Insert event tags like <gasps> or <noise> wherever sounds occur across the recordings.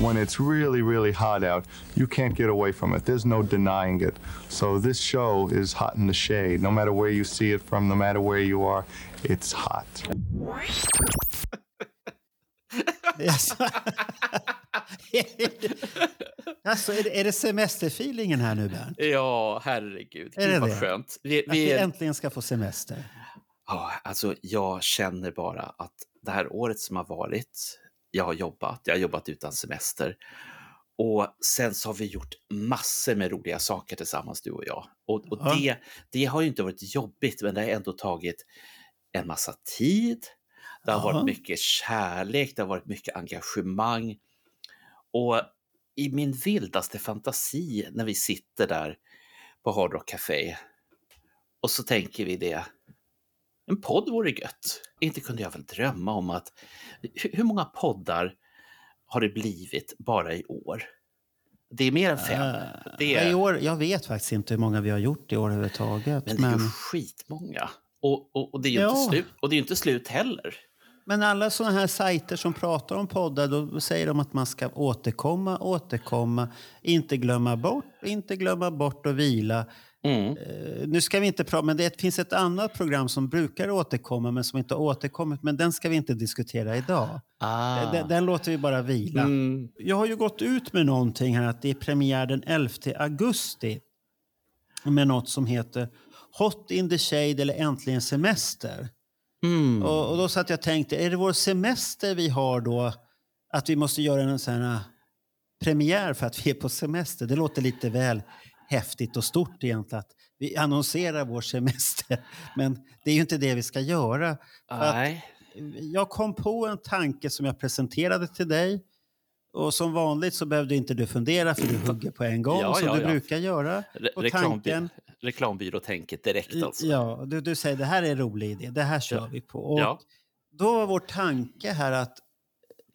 When it's really, really hot out, you can't get away from it. There's no denying it. So this show is hot in the shade. No matter where you see it from, no matter where you are, it's hot. Yes. <laughs> alltså, är det, är det semesterfeelingen här nu, Bernt? Ja, herregud. Är det vad det? skönt. Vi, Att vi vi, äntligen ska få semester. ja, alltså, jag känner bara att det här året som har varit, jag har jobbat, jag har jobbat utan semester. Och sen så har vi gjort massor med roliga saker tillsammans, du och jag. Och, och Ja. det, det har ju inte varit jobbigt, men det har ändå tagit en massa tid. Det har Ja. varit mycket kärlek, det har varit mycket engagemang. Och i min vildaste fantasi när vi sitter där på Hard Rock Café och så tänker vi det, en podd vore gött. Inte kunde jag väl drömma om att, hur många poddar har det blivit bara i år? Det är mer än fem. Det Ja, I är, år, jag vet faktiskt inte hur många vi har gjort i år överhuvudtaget. men det är ju skitmånga. Och, och, och, det är ju Ja. inte slut, och det är inte slut heller. Men alla sådana här sajter som pratar om poddar, då säger de att man ska återkomma, återkomma, inte glömma bort, inte glömma bort och vila. Mm. Eh, nu ska vi inte prata, men det finns ett annat program som brukar återkomma men som inte har återkommit. Men den ska vi inte diskutera idag. Ah. Den, den låter vi bara vila. Mm. Jag har ju gått ut med någonting här att det är premiär den 11 augusti med något som heter Hot in the shade eller Äntligen semester. Mm. Och, och då satt jag och tänkte, är det vår semester vi har då? Att vi måste göra en sån här premiär för att vi är på semester. Det låter lite väl häftigt och stort egentligen att vi annonserar vår semester. <laughs> Men det är ju inte det vi ska göra. Jag kom på en tanke som jag presenterade till dig. Och som vanligt så behövde inte du fundera för du hugger på en gång Ja, som ja, du ja. brukar göra. Och reklamby- tanken, Reklambyrå-tänket direkt alltså. ja, du, du säger det här är en rolig idé, det här kör vi på. Och. Då var vår tanke här att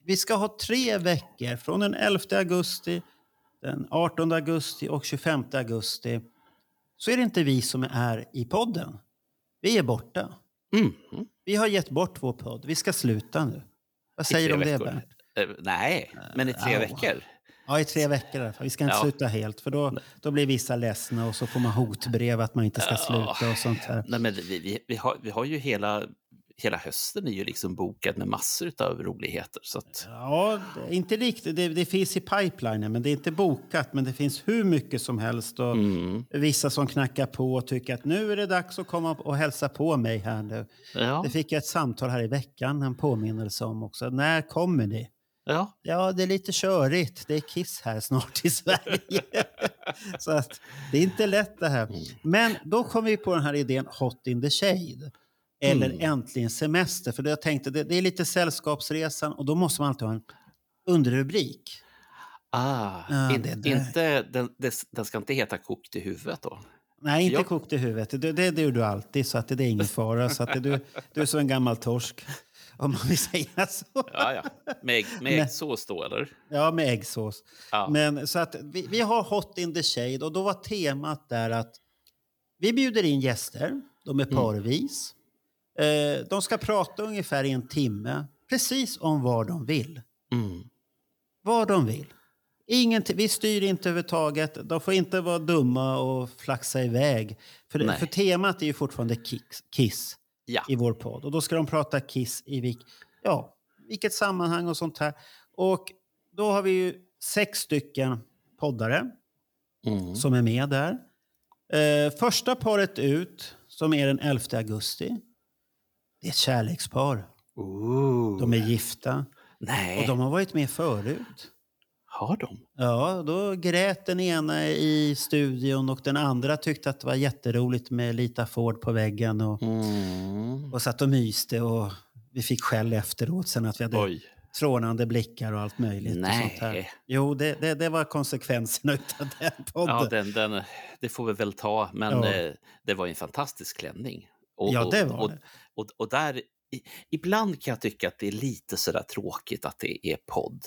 vi ska ha tre veckor från den 11 augusti, den 18 augusti och 25 augusti. Så är det inte vi som är i podden. Vi är borta. Mm. Vi har gett bort vår podd. Vi ska sluta nu. Vad säger du om det, veckor. Bernt? Eh, Nej, men i tre Ja. veckor. Ja, i tre veckor i alla fall. Vi ska inte Ja. sluta helt, för då, då blir vissa ledsna och så får man hotbrev att man inte ska sluta och sånt här. Nej, men vi, vi, vi, har, vi har ju hela, hela hösten är ju liksom bokad med massor av roligheter. Så att, Ja, inte riktigt. Det, det finns i pipelinen, men det är inte bokat. Men det finns hur mycket som helst. Och mm. Vissa som knackar på och tycker att nu är det dags att komma och hälsa på mig här nu. ja, Det fick jag ett samtal här i veckan, en påminnelse om också. När kommer ni? ja, Ja, det är lite körigt. Det är Kiss här snart i Sverige. <laughs> Så att, det är inte lätt det här. Men då kom vi på den här idén Hot in the shade. Eller Mm. Äntligen semester. För jag tänkte, det, det är lite Sällskapsresan och då måste man alltid ha en underrubrik. ah, Ja, in, det inte, den, den ska inte heta kokt i huvudet då? Nej, inte Jag- kokt i huvudet. Det, det, det gör du alltid, så att det, det är ingen fara. Så att du, du är som en gammal torsk, om man vill säga så. Ja, ja. Med, ägg- med äggsås då, eller? Ja, med äggsås. Ja. Men, så att vi, vi har Hot in the shade och då var temat där att vi bjuder in gäster, de är parvis. Eh, de ska prata ungefär i en timme, precis om vad de vill. Mm. Vad de vill. Ingenting, vi styr inte överhuvudtaget. De får inte vara dumma och flaxa iväg. För, för temat är ju fortfarande Kiss, Kiss Ja. i vår podd. Och då ska de prata Kiss i vilk, ja, vilket sammanhang och sånt här. Och då har vi ju sex stycken poddare Mm. som är med där. Eh, första paret ut, som är den 11 augusti, det är ett kärlekspar. Ooh. De är gifta Nej, och de har varit med förut. har de? Ja, då grät den ena i studion och den andra tyckte att det var jätteroligt med Lita Ford på väggen och, Mm. och satt och myste och vi fick skäll efteråt sen att vi hade Oj. trånande blickar och allt möjligt. Och sånt här. Nej. Jo, det, det, det var konsekvenserna <laughs> av den podden. Ja, den, den, det får vi väl ta, men Ja. eh, det var en fantastisk klänning. Och, Ja, det var och, det. Och, och där, ibland kan jag tycka att det är lite sådär tråkigt att det är podd.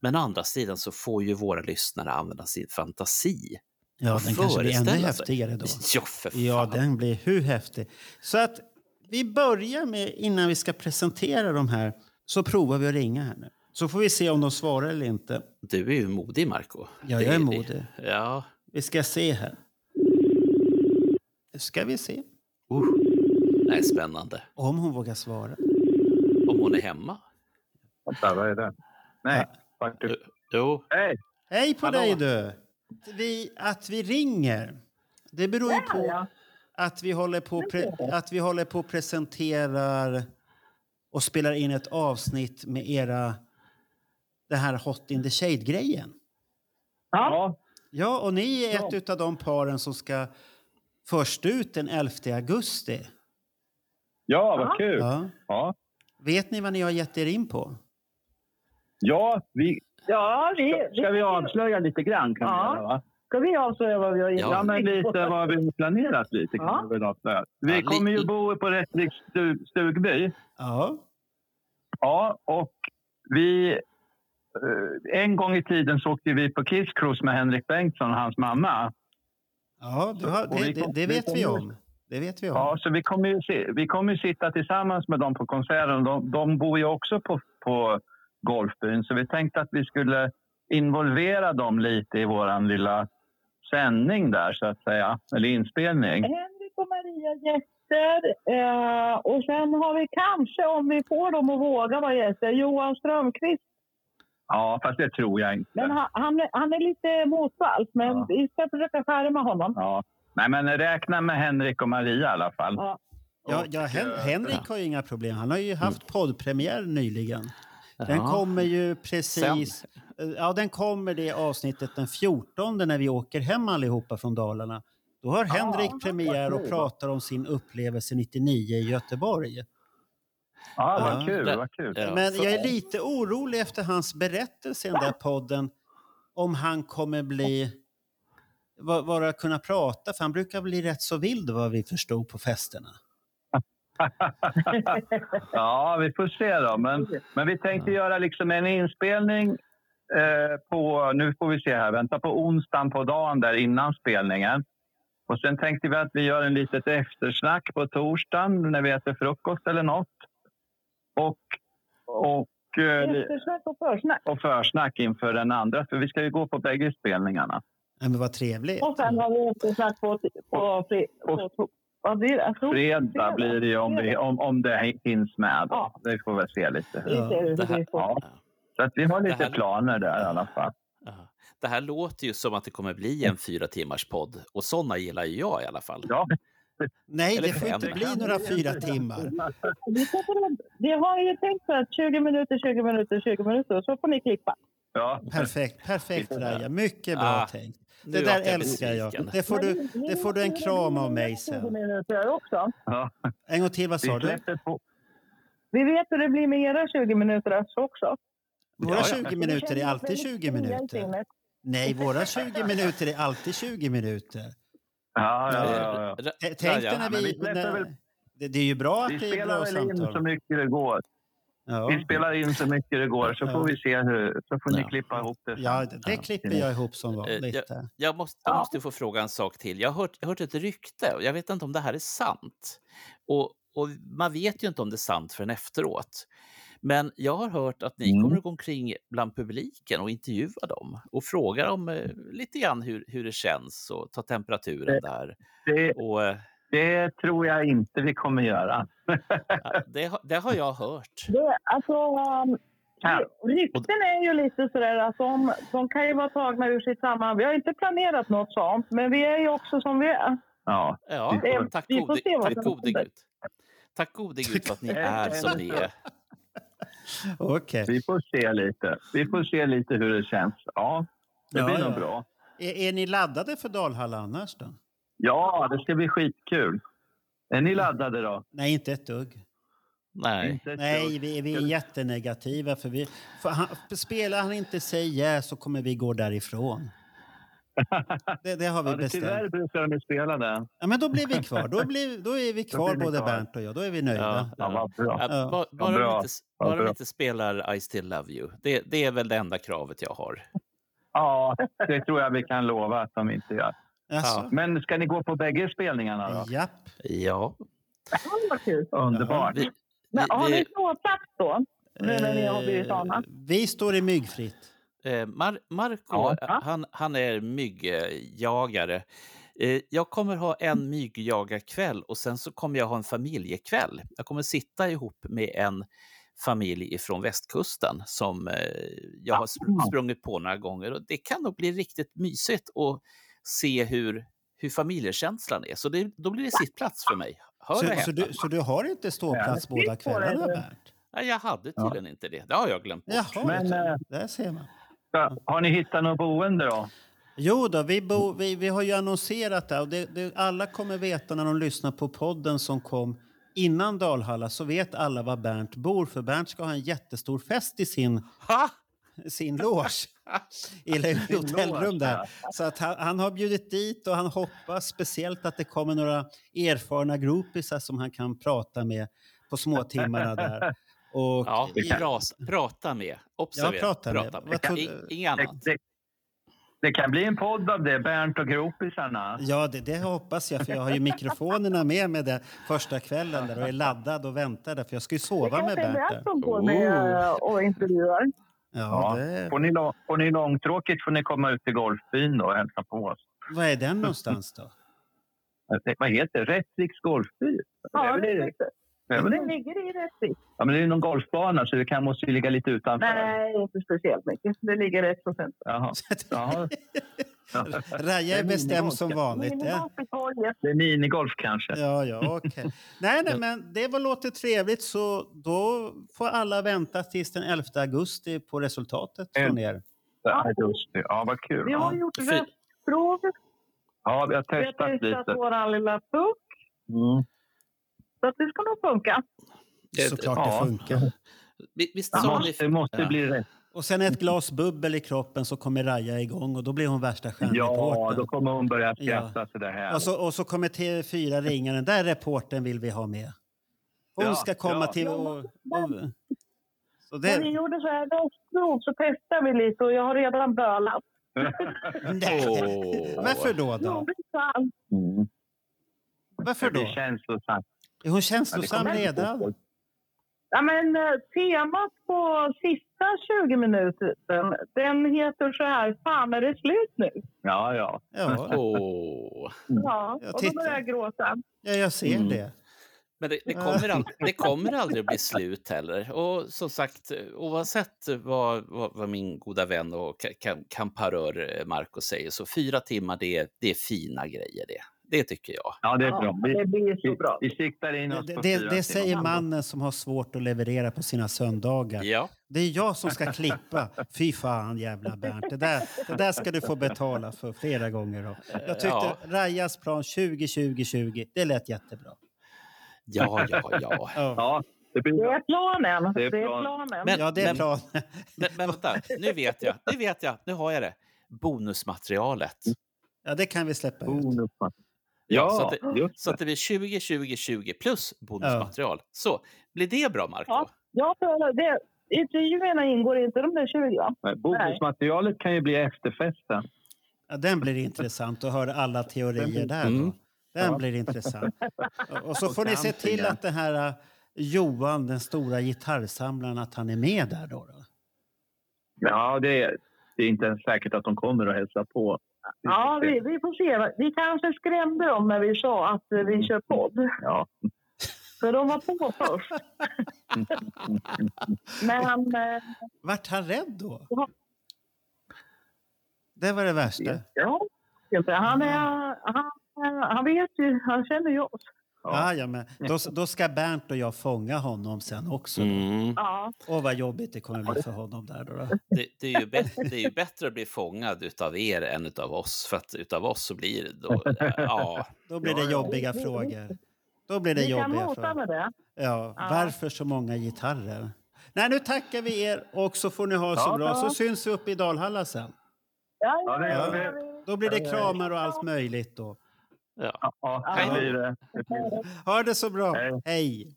Men å andra sidan så får ju våra lyssnare använda sin fantasi. Ja, den kanske blir ännu häftigare då. <laughs> Ja, för fan. Ja, den blir hur häftig. Så att vi börjar med, innan vi ska presentera de här, så provar vi att ringa här nu. Så får vi se om de svarar eller inte. Du är ju modig, Marco. Ja, jag är modig. Ja. Vi ska se här. Ska vi se Uh. Är spännande. om hon vågar svara. Om hon är hemma? Vänta, vad är det? Nej, faktiskt. Jo. Hej! Hej på Hallå. dig du! Vi, att vi ringer, det beror ju på att vi håller på, pre, att vi håller på presenterar och spelar in ett avsnitt med era, det här Hot in the Shade-grejen. Ja, Ja, och ni är ett av de paren som ska först ut den 11 augusti. Ja vad kul. Ja. Ja, Vet ni vad ni har gett er in på? ja vi, Ja, vi, ska vi avslöja lite grann? Kan Ja. vi göra, va? ska vi avslöja vad vi har Ja. Ja, men lite vad vi har planerat lite. Kan Ja. vi väl avslöja. Vi Ja, kommer ju bo på Rättviks stu, stugby. Ja. Ja, och vi... eh, En gång i tiden så åkte vi på Kiss Cruise med Henrik Bengtsson och hans mamma. Ja, du har, det, det, det vi vet vi om. Det vet vi om. Ja, så vi kommer ju, se, vi kommer ju sitta tillsammans med dem på konserten. De, de bor ju också på, på golfbyn, så vi tänkte att vi skulle involvera dem lite i vår lilla sändning där, så att säga. Eller inspelning. Henrik och Maria gäster. Eh, och sen har vi kanske, om vi får dem att våga vara gäster, Johan Strömqvist. Ja, fast det tror jag inte. Men han, han, är, han är lite motvalls, men Ja. vi ska försöka skärma honom. Ja. Nej, men räkna med Henrik och Maria i alla fall. Ja. Ja, ja, Hen Henrik har ju inga problem. Han har ju haft poddpremiär nyligen. Den Ja. kommer ju precis... Ja, den kommer det avsnittet den 14 när vi åker hem allihopa från Dalarna. Då har Henrik premiär och pratar om sin upplevelse 99 i Göteborg. Ja, vad kul. Vad kul. Men jag är lite orolig efter hans berättelse i den där podden om han kommer bli... va- Vara kunna prata, för han brukar bli rätt så vild vad vi förstod på festerna. <laughs> ja, vi får se då. Men, men vi tänkte göra liksom en inspelning eh, på, nu får vi se här, vänta på onsdagen på dagen där innan spelningen. Och sen tänkte vi att vi gör en litet eftersnack på torsdagen när vi äter frukost eller något. Och, och, eh, Eftersnack och försnack. och försnack inför den andra, för vi ska ju gå på bägge spelningarna. Nej, men vad trevligt. Och sen har vi eftersnack på, på, på, på vad blir det? Fredag blir det ju om, vi, om, om det hinns med. Ja. Det får vi se lite. Hur Det här-. Ja. Så att vi har lite här- planer där i alla fall. Ja. Det här låter ju som att det kommer bli en fyra timmars podd och sådana gillar ju jag i alla fall. Ja, Nej, Eller det får inte bli några fyra timmar. Vi har ju tänkt så att 20 minuter, 20 minuter, 20 minuter, så får ni klippa. ja. Perfekt, perfekt Raja. Mycket bra Ah, tänkt. Nu Det vart där jag älskar jag. Det får du, det får du en kram av mig 20 sen. ja. En gång till, vad sa Vi du? Vi vet hur det blir med era 20 minuter också. Våra Ja, ja. 20 minuter är alltid 20 minuter. Nej, våra 20 minuter är alltid 20 minuter. Ja, ja, ja, Tänk dig när vi vi... det, det är ju bra att Vi det är spelar bra väl in så samtal. mycket det går. Ja, Vi spelar in så mycket det går, så får vi se hur... Så får ni Ja. klippa ihop det ja det, det Ja. klipper jag ihop som Eh, vanligt. Jag måste, jag måste få fråga en sak till. Jag har hört, jag har hört ett rykte och jag vet inte om det här är sant. Och, och man vet ju inte om det är sant förrän efteråt. Men jag har hört att ni Mm. kommer att gå omkring bland publiken och intervjua dem och fråga dem eh, lite grann hur, hur det känns och ta temperaturen där. Det, Och, eh, det tror jag inte vi kommer göra. ja, det, har- det har jag hört. Det, alltså, um, Ja. rykten är ju lite sådär att de, de kan ju vara tagna ur sitt sammanhang. Vi har inte planerat något sånt, men vi är ju också som vi är. Ja. Ja, Det- tack vi får gode, se vad tack som gode. Gud. Tack gode Gud för att ni är som ni är. Okej. Vi får se lite. Vi får se lite hur det känns. Ja, det Ja, blir ja. nog bra. Är, är ni laddade för Dalhalla annars då? Ja, det ska bli skitkul. Är ni laddade då? Nej, inte ett dugg. Nej. Inte ett Nej, dugg. vi, vi är jättenegativa. För vi, för han, spelar han inte säg ja så kommer vi gå därifrån. <laughs> Det, det har vi Ja, det, tyvärr bestämt. brukar de spela det. Ja, men då blir vi kvar. Då, blir, då är vi kvar, både kvar. Bernt och jag. Då är vi nöjda. Ja, Ja, bra. Ja, Ja. ba- Bara, bra. de inte, Vad bara de bra. inte spelar I still love you. Det, det är väl det enda kravet jag har. Ja, det tror jag vi kan lova att de inte gör. Alltså, Men ska ni gå på bägge spelningarna då? Japp. Ja. Ja, vad kul. Underbart. Vi, Men, vi, har ni ståplats då? Nu när ni har blivit Eh, vana? Vi står i myggfritt. eh, Mar Marco, Ja. eh, han, han är myggjagare. Jag kommer ha en myggjagarkväll och sen så kommer jag ha en familjekväll. Jag kommer sitta ihop med en familj ifrån västkusten som jag har sp- sprungit på några gånger. Och det kan nog bli riktigt mysigt att se hur, hur familjekänslan är. Så det, då blir det sittplats för mig. Hör Så, så, du, så du har inte ståplats Ja, båda kvällarna. Bernt? Nej, jag hade tydligen inte det. Det har jag glömt bort. Jaha, Men, det- eh, där ser man. Har ni hittat något boende då? Jo då, vi, bo, vi, vi har ju annonserat det och det, det, alla kommer veta när de lyssnar på podden som kom innan Dalhalla så vet alla var Bernt bor för Bernt ska ha en jättestor fest i sin, Ha! Sin loge. I <laughs> ett hotellrum där. Så att han, han har bjudit dit och han hoppas speciellt att det kommer några erfarna groupisar som han kan prata med på småtimmarna där. <laughs> Och Ja, i- prata, prata med. Observera, Ja, prata med. prata med. I, inget Det, annat. det, det kan bli en podd av det, Bernt och gropisarna. Ja, det, det hoppas jag, för jag har ju mikrofonerna med mig där första kvällen där och är laddad och väntar där, för jag ska ju Det sova med kanske är Bernt Bernt där. som går med eh, och intervjuar. Ja, Ja. det, Får ni, lång- får ni långtråkigt får ni komma ut till golfbyn då och hälsa på oss. vad är den någonstans då? Vad heter det? Rättviks golfby? Ja, det det, det, det, ligger i Rättvik. Ja, men det är någon golfbana så det kan, måste ju ligga lite utanför. Nej, inte speciellt mycket. Det ligger rätt procent. Jaha. <laughs> Jaha. Ja. Raja är Det är bestämd som ja. vanligt. Ja, Minigolf. Det är minigolf kanske. ja, ja okej. Nej, nej, men det var låter trevligt så då får alla vänta tills den 11 augusti på resultatet från er. Ja, det. Ja, vad kul. Vi har Ja, gjort Fy- röstprov. ja vi har Vi har testat testat lite. vår lilla puck. Mm. Så att det ska nog funka. Det- Såklart ja. det funkar. Vi- Visst Det måste, det måste Ja. bli rätt. Och sen ett glas bubbel i kroppen så kommer Raja igång och då blir hon värsta Ja, stjärnreportern. då kommer hon börja Ja. skratta så där här. Och så, och så kommer TV4 ringa, den där reporten vill vi ha med. Hon Ja, ska komma ja. till... Och, och, så När vi det, gjorde så här röstprov så testade vi lite och jag har redan bölat. nej, Åh. <laughs> varför då? Då? det är. Mm. Varför Det då? blir känslosamt. Är hon känslosam Ja, det redan? Ja, men, eh, temat på sista 20 minuter den heter så här, fan är det slut nu? Ja, ja. Ja, Åh. Ja, och då började jag gråta. ja jag ser Mm. det. Men det, det, kommer aldrig, det kommer aldrig att bli slut heller. Och som sagt, oavsett vad, vad, vad min goda vän och ka- ka- kamparör eh, Marco säger, så fyra timmar, det är, det är fina grejer det. Det tycker jag. Ja, det är bra. Vi, det blir så vi, bra. vi siktar in oss Det, på det, fyra det säger timmar. mannen som har svårt att leverera på sina söndagar. Ja, Det är jag som ska klippa. Fy fan jävla Bernt. Det där, det där ska du få betala för flera gånger. Då. Jag tyckte Ja. Rajas plan 20-20-20, det lät jättebra. ja, ja. ja. Ja, Ja, det blir Det är planen. Det är Det är plan. planen. Men- ja det är men- planen. Men, men vänta, nu vet jag, nu vet jag, nu har jag det. Bonusmaterialet. Ja, det kan vi släppa ut. Ja, Ja, så, att det, så att det blir 20, 20, 20 plus bonusmaterial. Så, blir det bra, Marco? Ja. Ja, för det, intervjuerna ingår inte de där 20 va? det. Bonusmaterialet kan ju bli efterfesten. Ja, den blir intressant att höra alla teorier där. Då. Mm. Den Ja. blir intressant. <laughs> Och- Och så får ni se till att den här uh, Johan, den stora gitarrsamlaren, att han är med där då. då. Ja, det är, det är inte ens säkert att de kommer att hälsa på. Ja, vi, vi får se. Vi kanske skrämde dem när vi sa att vi kör podd. Ja. För de var på först. <laughs> Men eh, Vart han rädd då? Ja. Det var det värsta. ja, han, är, han, han vet ju, han känner ju oss. Ja. Ja, men då, då ska Bernt och jag fånga honom sen också. Mm. Ja, vad jobbigt det kommer bli för honom där då. då. Det, det, är ju bättre, det är ju bättre att bli fångad utav er än utav oss. För att utav oss så blir det då, ja, Då blir det jobbiga frågor. Då blir det Vi kan jobbiga med det. Ja, Ja. varför så många gitarrer? Nej, nu tackar vi er och så får ni ha så Ja, bra. Så syns vi uppe i Dalhalla sen. Ja, det. Då blir det kramar och allt möjligt då. Ja. Ja, Hej. det. Ha det så bra. Hej. Hej.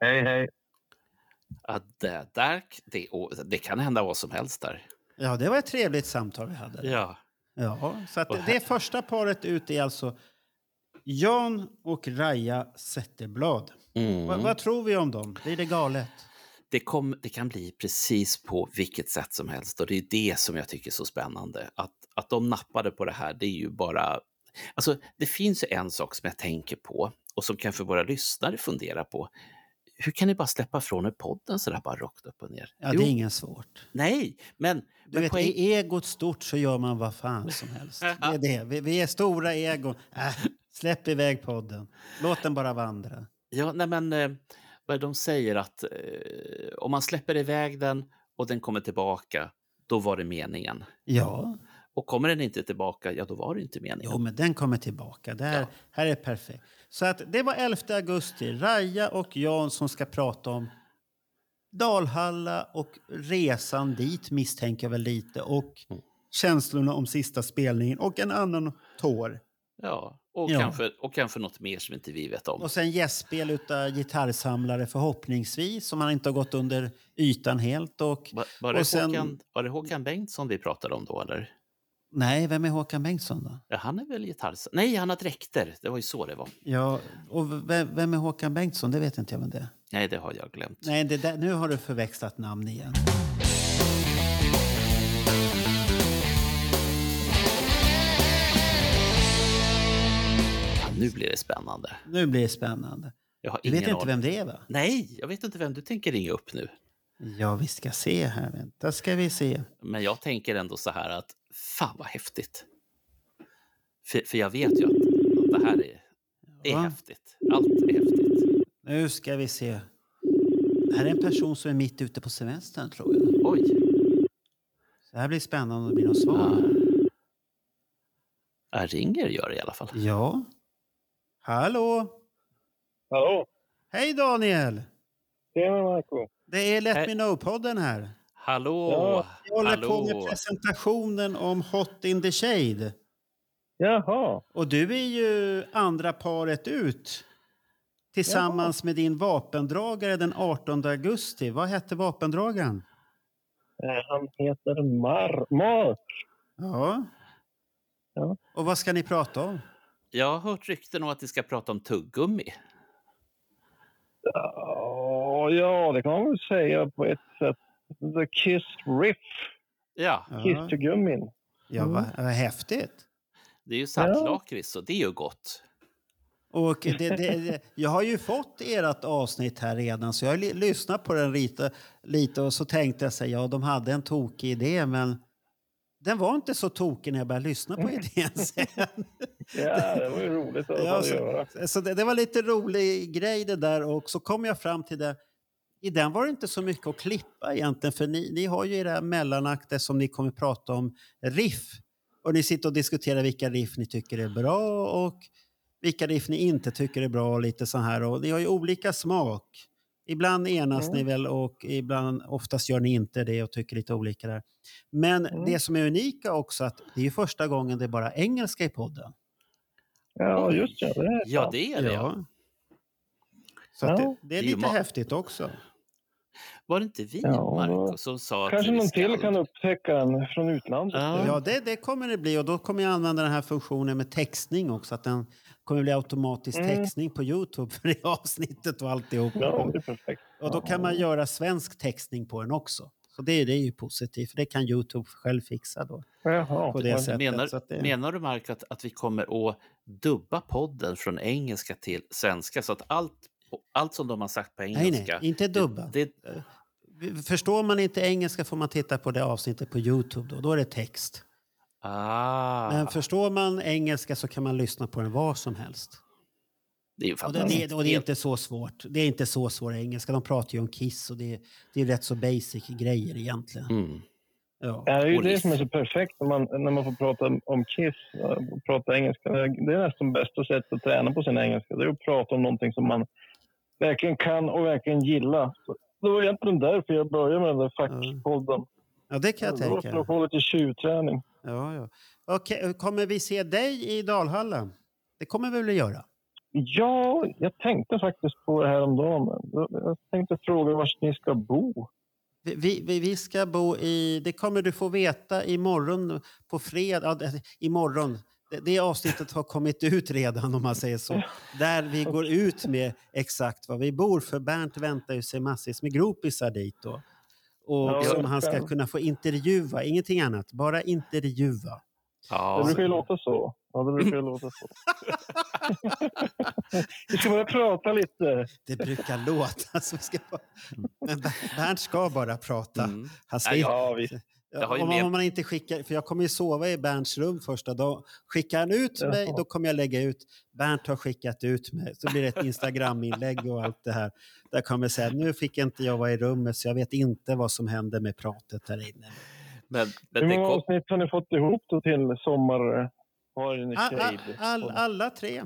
Hej, hej. Ja, det, där, det, det kan hända vad som helst där. Ja, det var ett trevligt samtal vi hade. Ja. Ja, så att det första paret ut är alltså Jan och Raja Zetterblad. Mm. Vad, vad tror vi om dem? Blir det galet? det, kom, det kan bli precis på vilket sätt som helst och det är det som jag tycker är så spännande. Att, att de nappade på det här, det är ju bara... Alltså, det finns ju en sak som jag tänker på och som kanske våra lyssnare funderar på. Hur kan ni bara släppa från er podden sådär bara rakt upp och ner? Ja, det är inget svårt. Nej, men... Du men vet, poäng- är egot stort så gör man vad fan som helst. <laughs> Det är det. Vi, vi är stora egon. Äh, släpp iväg podden. Låt den bara vandra. Ja, nej men eh, vad de säger att eh, om man släpper iväg den och den kommer tillbaka, då var det meningen. Ja, Och kommer den inte tillbaka, ja då var det inte meningen. jo, men den kommer tillbaka. Det här, Ja. här är perfekt. Så att det var 11 augusti. Raja och Jan som ska prata om Dalhalla och resan dit misstänker jag väl lite. Och Mm. känslorna om sista spelningen och en annan tår. Ja, och, Ja. Kanske, och kanske något mer som inte vi vet om. Och sen gästspel utav gitarrsamlare förhoppningsvis, som han inte har gått under ytan helt. Och, Var, var, det och sen- Håkan, var det Håkan Bengtsson vi pratade om då, eller? Nej, vem är Håkan Bengtsson då? Ja, han är väl gitarrs... Nej, han har dräkter. Det var ju så det var. Ja, och vem, vem är Håkan Bengtsson? Det vet inte jag vem det är. Nej, det har jag glömt. Nej, det där, nu har du förväxlat namn igen. Ja, nu blir det spännande. Nu blir det spännande. Jag har Du vet inte vem det är, va? Nej, jag vet inte vem du tänker ringa upp nu. Ja, vi ska se här. Vänta, ska vi se. Men jag tänker ändå så här att fan vad häftigt. För, för jag vet ju att, att det här är, är Ja. häftigt. Allt är häftigt. Nu ska vi se. Det här är en person som är mitt ute på semestern, tror jag. Oj. Så det här blir spännande om det blir något svar. Jag ringer gör det i alla fall. Ja. Hallå! Hallå? Hej Daniel! Tjena Marco. Det är Let. Me Know-podden här. Hallå! Ja, Vi håller på med Hallå! presentationen om Hot in the Shade. Jaha. Och du är ju andra paret ut. Tillsammans med din vapendragare den 18 augusti. Vad hette vapendragaren? Eh, Han heter Mar... Mark. Ja. Ja. Och vad ska ni prata om? Jag har hört rykten om att vi ska prata om tuggummi. Ja, ja, det kan man väl säga på ett sätt. The Kiss Riff. Ja, Kiss-gummin. ja vad, vad häftigt. det är ju saltlakrits och det är ju gott. Och det, det, <laughs> det, jag har ju fått ert avsnitt här redan, så jag har lyssnat på den lite, lite och så tänkte jag säga, ja, de hade en tokig idé, men den var inte så tokig när jag började lyssna på idén sen. <laughs> Ja, det var ju roligt att Ja, göra. så, så det, det var lite rolig grej det där och så kom jag fram till det. I den var det inte så mycket att klippa egentligen, för ni, ni har ju era mellanakter som ni kommer prata om riff. Och ni sitter och diskuterar vilka riff ni tycker är bra och vilka riff ni inte tycker är bra och lite så här. Och ni har ju olika smak. Ibland enas ni väl och ibland, oftast gör ni inte det och tycker lite olika där. Men det som är unika också att det är ju första gången det är bara engelska i podden. Ja, just det. det är Ja, det är det. Ja. Så Ja. det, det är Det är ju lite häftigt också. Var det inte vi, Ja, Marco, som sa Kanske att någon ska... till kan upptäcka den från utlandet. Ja. Ja, det, det kommer det bli. Och då kommer jag använda den här funktionen med textning också. Att den kommer bli automatisk Mm. textning på Youtube för det <laughs> avsnittet och alltihop. Ja, det är perfekt. Och då kan man göra svensk textning på den också. Så det, det är ju positivt, för det kan Youtube själv fixa då. Jaha. På det sättet. Menar, så att det, menar du, Marco, att, att vi kommer att dubba podden från engelska till svenska så att allt, allt som de har sagt på nej, engelska... nej, inte dubba. Det, Förstår man inte engelska får man titta på det avsnittet på Youtube. Då, då är det text. ah, Men förstår man engelska så kan man lyssna på den var som helst. det är ju Och det, det, och det är inte så svårt. Det är inte så svår engelska. De pratar ju om Kiss och det, det är rätt så basic grejer egentligen. Mm. Ja. Det är ju Och det som är så perfekt när man, när man får prata om Kiss och prata engelska. Det är nästan bästa sättet att träna på sin engelska. Det är att prata om någonting som man verkligen kan och verkligen gillar. Så det var egentligen därför jag började med den där fackpodden. ja, det kan jag Det var tänka. för att få lite tjuvträning. Ja, ja. Okej, kommer vi se dig i Dalhalla? Det kommer vi väl att göra? Ja, jag tänkte faktiskt på det här om dagen. Jag tänkte fråga var ni ska bo. Vi, vi, vi- ska bo i... Det kommer du få veta imorgon på fredag. Imorgon. Det, det avsnittet har kommit ut redan om man säger så. Där vi går ut med exakt var vi bor. För Bernt väntar ju sig massvis med gropisar dit då. Och Ja, som han ska kunna få intervjua. Ingenting annat, bara intervjua. Det Ja, brukar ju låta så. Ja, det brukar ju låta så. <laughs> Vi ska bara prata lite. Det brukar låta så. Vi ska bara... Men Ber- Bernt ska bara prata. mm. Han ska Nej, inte- Ja, om, med- om man inte skickar, för jag kommer ju sova i Bernts rum första dagen. Skickar han ut mig, Jaha. då kommer jag lägga ut. Bernt har skickat ut mig. Så blir det ett Instagram-inlägg och allt det här. Där kommer jag säga, nu fick inte jag vara i rummet så jag vet inte vad som händer med pratet där inne. men, men Hur många kom, avsnitt har ni fått ihop då till sommar? Har ni All, all, all, alla tre.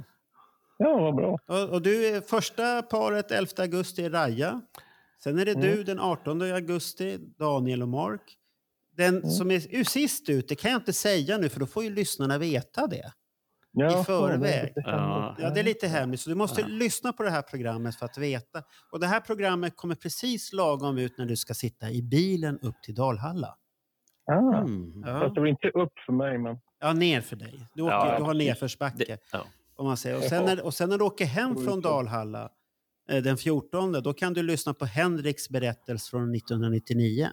Ja, vad bra. Och, och du är första paret 11 augusti är Raja. Sen är det du den 18 augusti, Daniel och Mark. Den som är sist ut, det kan jag inte säga nu för då får ju lyssnarna veta det. Ja, I förväg. det Ja. det är lite hemligt. Så du måste Ja. lyssna på det här programmet för att veta. Och det här programmet kommer precis lagom ut när du ska sitta i bilen upp till Dalhalla. Ah, mm. Ja, Fast det blir inte upp för mig, men... ja ner för dig. Du, åker, Ja, du har det- nedförsbacke. ja. Om man säger. Och, sen när, och sen när du åker hem från Dalhalla eh, den 14, då kan du lyssna på Henriks berättelse från 1999.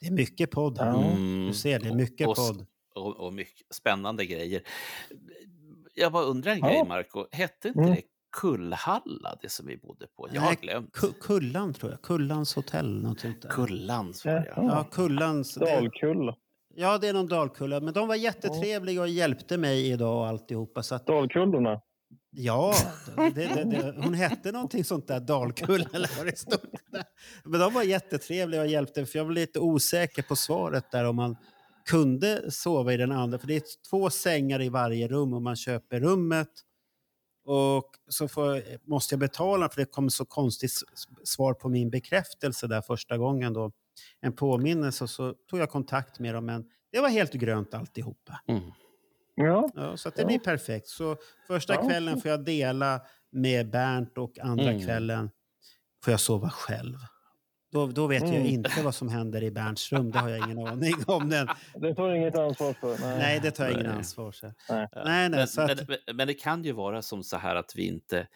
Det är mycket podd här. Mm. Du ser, det är mycket Och- podd. och, och mycket spännande grejer. Jag bara undrar en Ja. grej, Marco. Hette inte Mm. det Kullhalla, det som vi bodde på? Jag har Nej, glömt. Ku- Kullan tror jag. Kullans hotell. Något sånt där. Kullan, sa jag. Ja. Ja, Kullans. det- Dalkulla. Ja, det är någon Dalkulla. Men de var jättetrevliga och hjälpte mig idag och alltihopa. Så att, Dalkullorna ja, det, det, det, hon hette någonting sånt där, Dalkulla eller vad det stod. Där. Men de var jättetrevliga och hjälpte för jag var lite osäker på svaret där om man kunde sova i den andra. För det är två sängar i varje rum och man köper rummet och så får, måste jag betala för det kom så konstigt svar på min bekräftelse där första gången då. En påminnelse och så tog jag kontakt med dem men det var helt grönt alltihopa. Mm. Ja, Ja, så att det Ja. blir perfekt. Så första Ja. kvällen får jag dela med Bernt och andra Mm. kvällen får jag sova själv. Då, då vet jag Mm. inte vad som händer i Bernts rum. Det har jag ingen aning om. Den. <laughs> det tar inget ansvar för. Nej. Nej, det tar jag ingen ansvar för. Nej. Nej, nej, men, att- men, men, det kan ju vara som så här att vi inte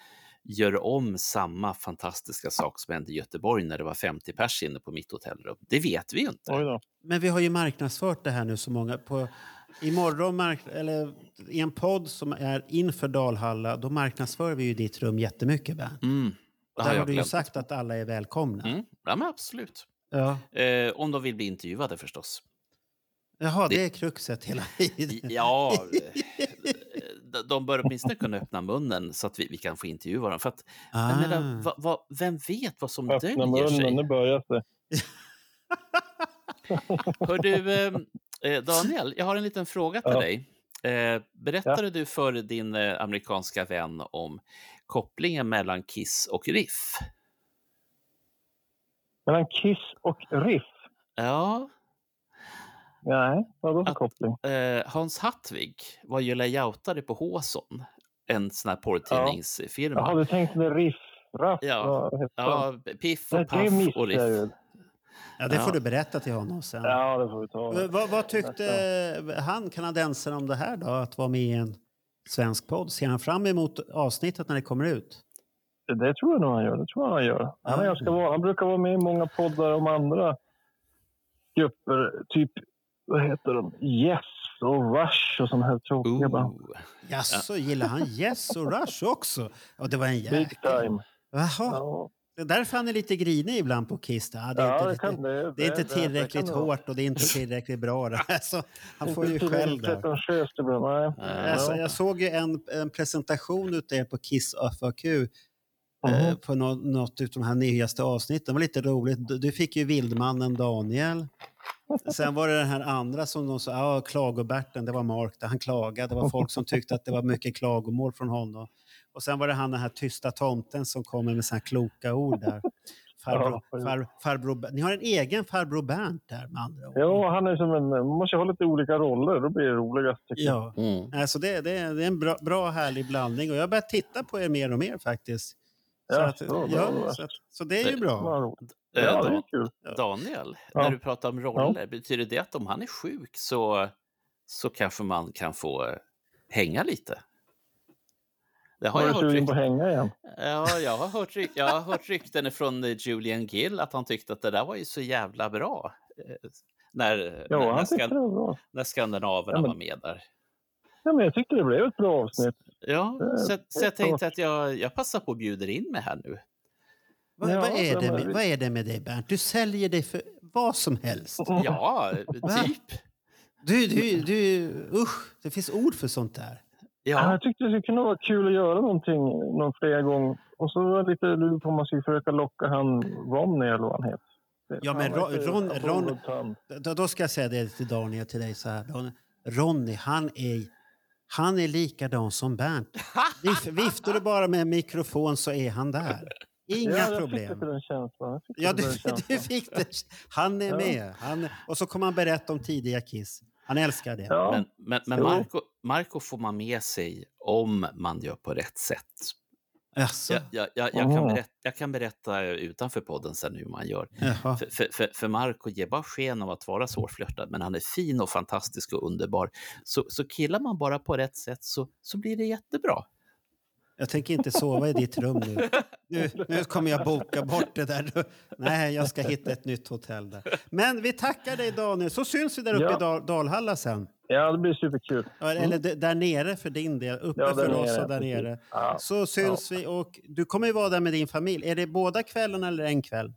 gör om samma fantastiska sak som hände i Göteborg när det var 50 pers inne på mitt hotellrum. Det vet vi ju inte. Men vi har ju marknadsfört det här nu så många. På, imorgon, mark, eller i en podd som är inför Dalhalla, då marknadsför vi ju ditt rum jättemycket, Bernt. Mm. Det Där har du ju sagt att alla är välkomna. Mm. Ja, men absolut. Ja. Eh, om de vill bli intervjuade förstås. Jaha, det Det- är kruxet hela tiden. <laughs> Ja, <laughs> de- bör åtminstone kunna öppna munnen så att vi, vi kan få intervjua dem. För att, jag menar, Ah. va, va, vem vet vad som Öppna döljer munnen, sig? nu börjar det. Hör du, eh, eh, Daniel, jag har en liten fråga till Ja. dig. Eh, berättade du för din eh, amerikanska vän om kopplingen mellan Kiss och Riff? Mellan Kiss och Riff? Ja, Nej, vadå för koppling? eh, Hans Hattvig var ju layoutare på Håson, en sån här porrtidningsfirma. Jaha, du tänkte det Riff? Raff? Ja. Ja, Piff och missade och Riff. Ja, det får du berätta till honom sen. Ja, det får vi ta. Vad, vad tyckte han, kanadensaren, om det här då? Att vara med i en svensk podd? Ser han fram emot avsnittet när det kommer ut? Det tror jag nog han gör. Det tror jag han gör. Han, ganska van. han brukar vara med i många poddar om andra grupper. Typ, vad heter de? Yes och Rush och sådana här tråkiga band. Jaså, gillar han Yes och Rush också? Ja, det var en Big jäkel. time. Jaha, Ja, det är därför han är lite grinig ibland på Kiss. Ja, det är ja inte, det, det, det är inte tillräckligt hårt och det är inte tillräckligt bra. det här. Så han får ju skäll där. Alltså, jag såg ju en, en presentation ute på Kiss FAQ eh, Mhm. på nå- något av de här nyaste avsnitten. Det var lite roligt. Du- fick ju Vildmannen Daniel. Sen var det den här andra som de sa, ja, klagobärten, det var Mark, där han klagade. Det var folk som tyckte att det var mycket klagomål från honom. Och sen var det han den här tysta tomten som kommer med här kloka ord där. <laughs> Farbror, Ja, far, farbror, Ber- ni har en egen farbror Bernt där med andra ord. Ja, han är som en... Man måste ha lite olika roller, då blir det roligast. Ja. Mm. Alltså det, det, är- det är en bra, bra härlig blandning och jag har börjat titta på er mer och mer faktiskt. Så, Ja, att, så bra, ja, bra. så, att, så det är ju bra. Vad roligt. Eh, Ja, det är kul. Daniel, Ja. när du pratar om roller, betyder det att om han är sjuk så, så kanske man kan få eh, hänga lite? Det har jag du hört, sugen på att hänga igen? ja, jag, har hört jag har hört rykten från eh, Julian Gill att han tyckte att det där var ju så jävla bra. eh, När, Ja, när, när, skan- bra. när skandinaverna Ja, men- var med där. Ja, men jag tyckte det blev ett bra avsnitt. Ja, så, så jag tänkte att jag, jag passar på och bjuder in mig här nu. Vad, Ja, vad, är det med, vad är det med dig Bernt? Du säljer dig för vad som helst. Ja, typ. Du, du, du, usch, det finns ord för sånt där. Ja. Ja, Jag tyckte det kunna vara kul att göra någonting någon fler gång. Och så var jag lite lur på om man skulle försöka locka han Ronny eller vad han heter. Ja, men Ron- Ron- Ron-. Då, ska jag säga det till Daniel, till dig så här. Ron- Ronny, han är, han är likadan som Bernt. <laughs> Vif, viftar du bara med en mikrofon så är han där. Inga ja, jag problem. Ja, du, <laughs> du fick det. Han är med. Han, och så kommer han berätta om tidiga Kiss. Han älskar det. Ja, men, men, men. Marco, Marco får man med sig om man gör på rätt sätt. Jaså? Jag, jag, jag, jag, kan berätta, jag kan berätta utanför podden sen hur man gör. För, för, för Marco ger bara sken av att vara svårflörtad, men han är fin och fantastisk och underbar. Så, så killar man bara på rätt sätt så, så blir det jättebra. Jag tänker inte sova i ditt rum nu. Nu, nu kommer jag boka bort det där. Nej, jag ska hitta ett nytt hotell där. Men vi tackar dig Daniel, så syns vi där uppe Ja. i Dal Dalhalla sen. ja, det blir superkul. Ja, Eller där nere för din del, uppe Ja, för oss nere, och där nere. Ja. Så syns vi och du kommer ju vara där med din familj. Är det båda kvällarna eller en kväll?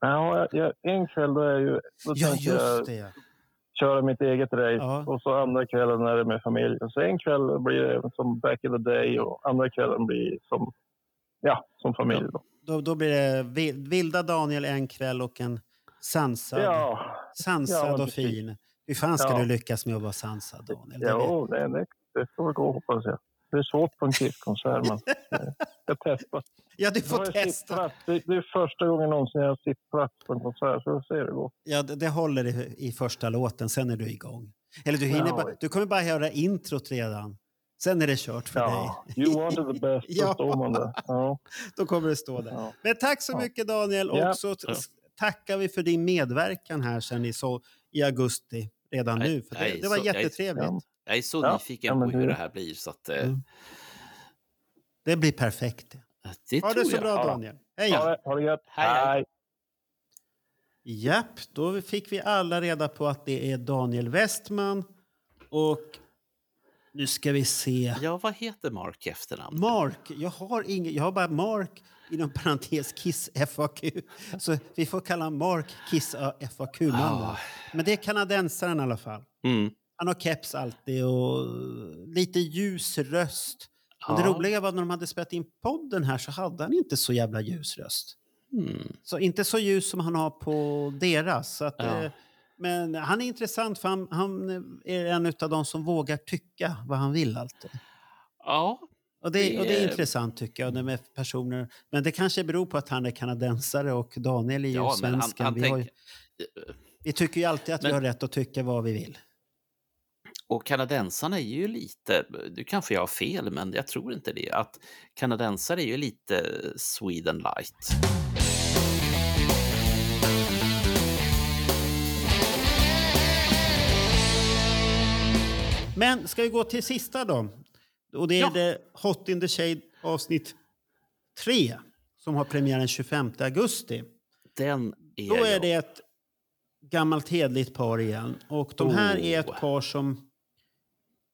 Ja, en kväll då är ju, då Ja, just det. Köra mitt eget race Ja. och så andra kvällen är det med familj. Och så en kväll blir det som back in the day och andra kvällen blir som, ja, som familj. Då. Då, då blir det vi- vilda Daniel en kväll och en sansad, Ja, sansad ja, och fin. Hur fan ska du lyckas med att vara sansad Daniel? Jo, det, det, det får väl gå hoppas jag. Det är svårt på en Kiss-konsert men jag testar. Ja, du får testa. Det, det är första gången någonsin jag har sittplats på en konsert så vi får se hur det går. Ja, det, det håller i, i första låten, sen är du igång. Eller du, hinner Ja. bara, du kommer bara höra introt redan. Sen är det kört för Ja, dig. you wanted the best, <laughs> Ja. står man där. Ja, Då kommer det stå där. ja. Men tack så Ja. mycket Daniel. Ja. Och så tackar vi för din medverkan här sen i, så, i augusti redan Nej, nu. För det, nej, det var så- jättetrevligt. Ja. Jag är så Ja, nyfiken ja, på hur det- här blir. Så att, eh, Mm. Det blir perfekt. det Ha det så jag. bra. Daniel. Hej! Ha det, ha det gött. Hej, hej. Japp, då fick vi alla reda på att det är Daniel Westman. Och nu ska vi se. Ja, vad heter Mark i efternamn? Mark, jag har ingen, jag har bara Mark inom parentes Kiss FAQ. Så vi får kalla Mark Kiss FAQ-mannen. Ah. Men det är kanadensaren i alla fall. Mm. Han har keps alltid och lite ljus röst. Men det Ja. roliga var när de hade spelat in podden här så hade han inte så jävla ljus röst. Mm. Så inte så ljus som han har på deras. Så att, Ja. eh, men han är intressant för han, han är en av de som vågar tycka vad han vill alltid. Ja, Och det, och det är Det- intressant tycker jag, det med personer. Men det kanske beror på att han är kanadensare och Daniel är ju ja han, svensken. han vi, ju, vi tycker ju alltid att vi Men- har rätt att tycka vad vi vill. Och kanadensarna är ju lite, du kanske jag har fel, men jag tror inte det, att kanadensare är ju lite Sweden light. Men ska vi gå till sista då? Och det är Ja. det Hot in the Shade avsnitt 3 som har premiär den 25 augusti. Den är Då är jag. det ett gammalt hedligt par igen. Och de här är ett Oh. par som...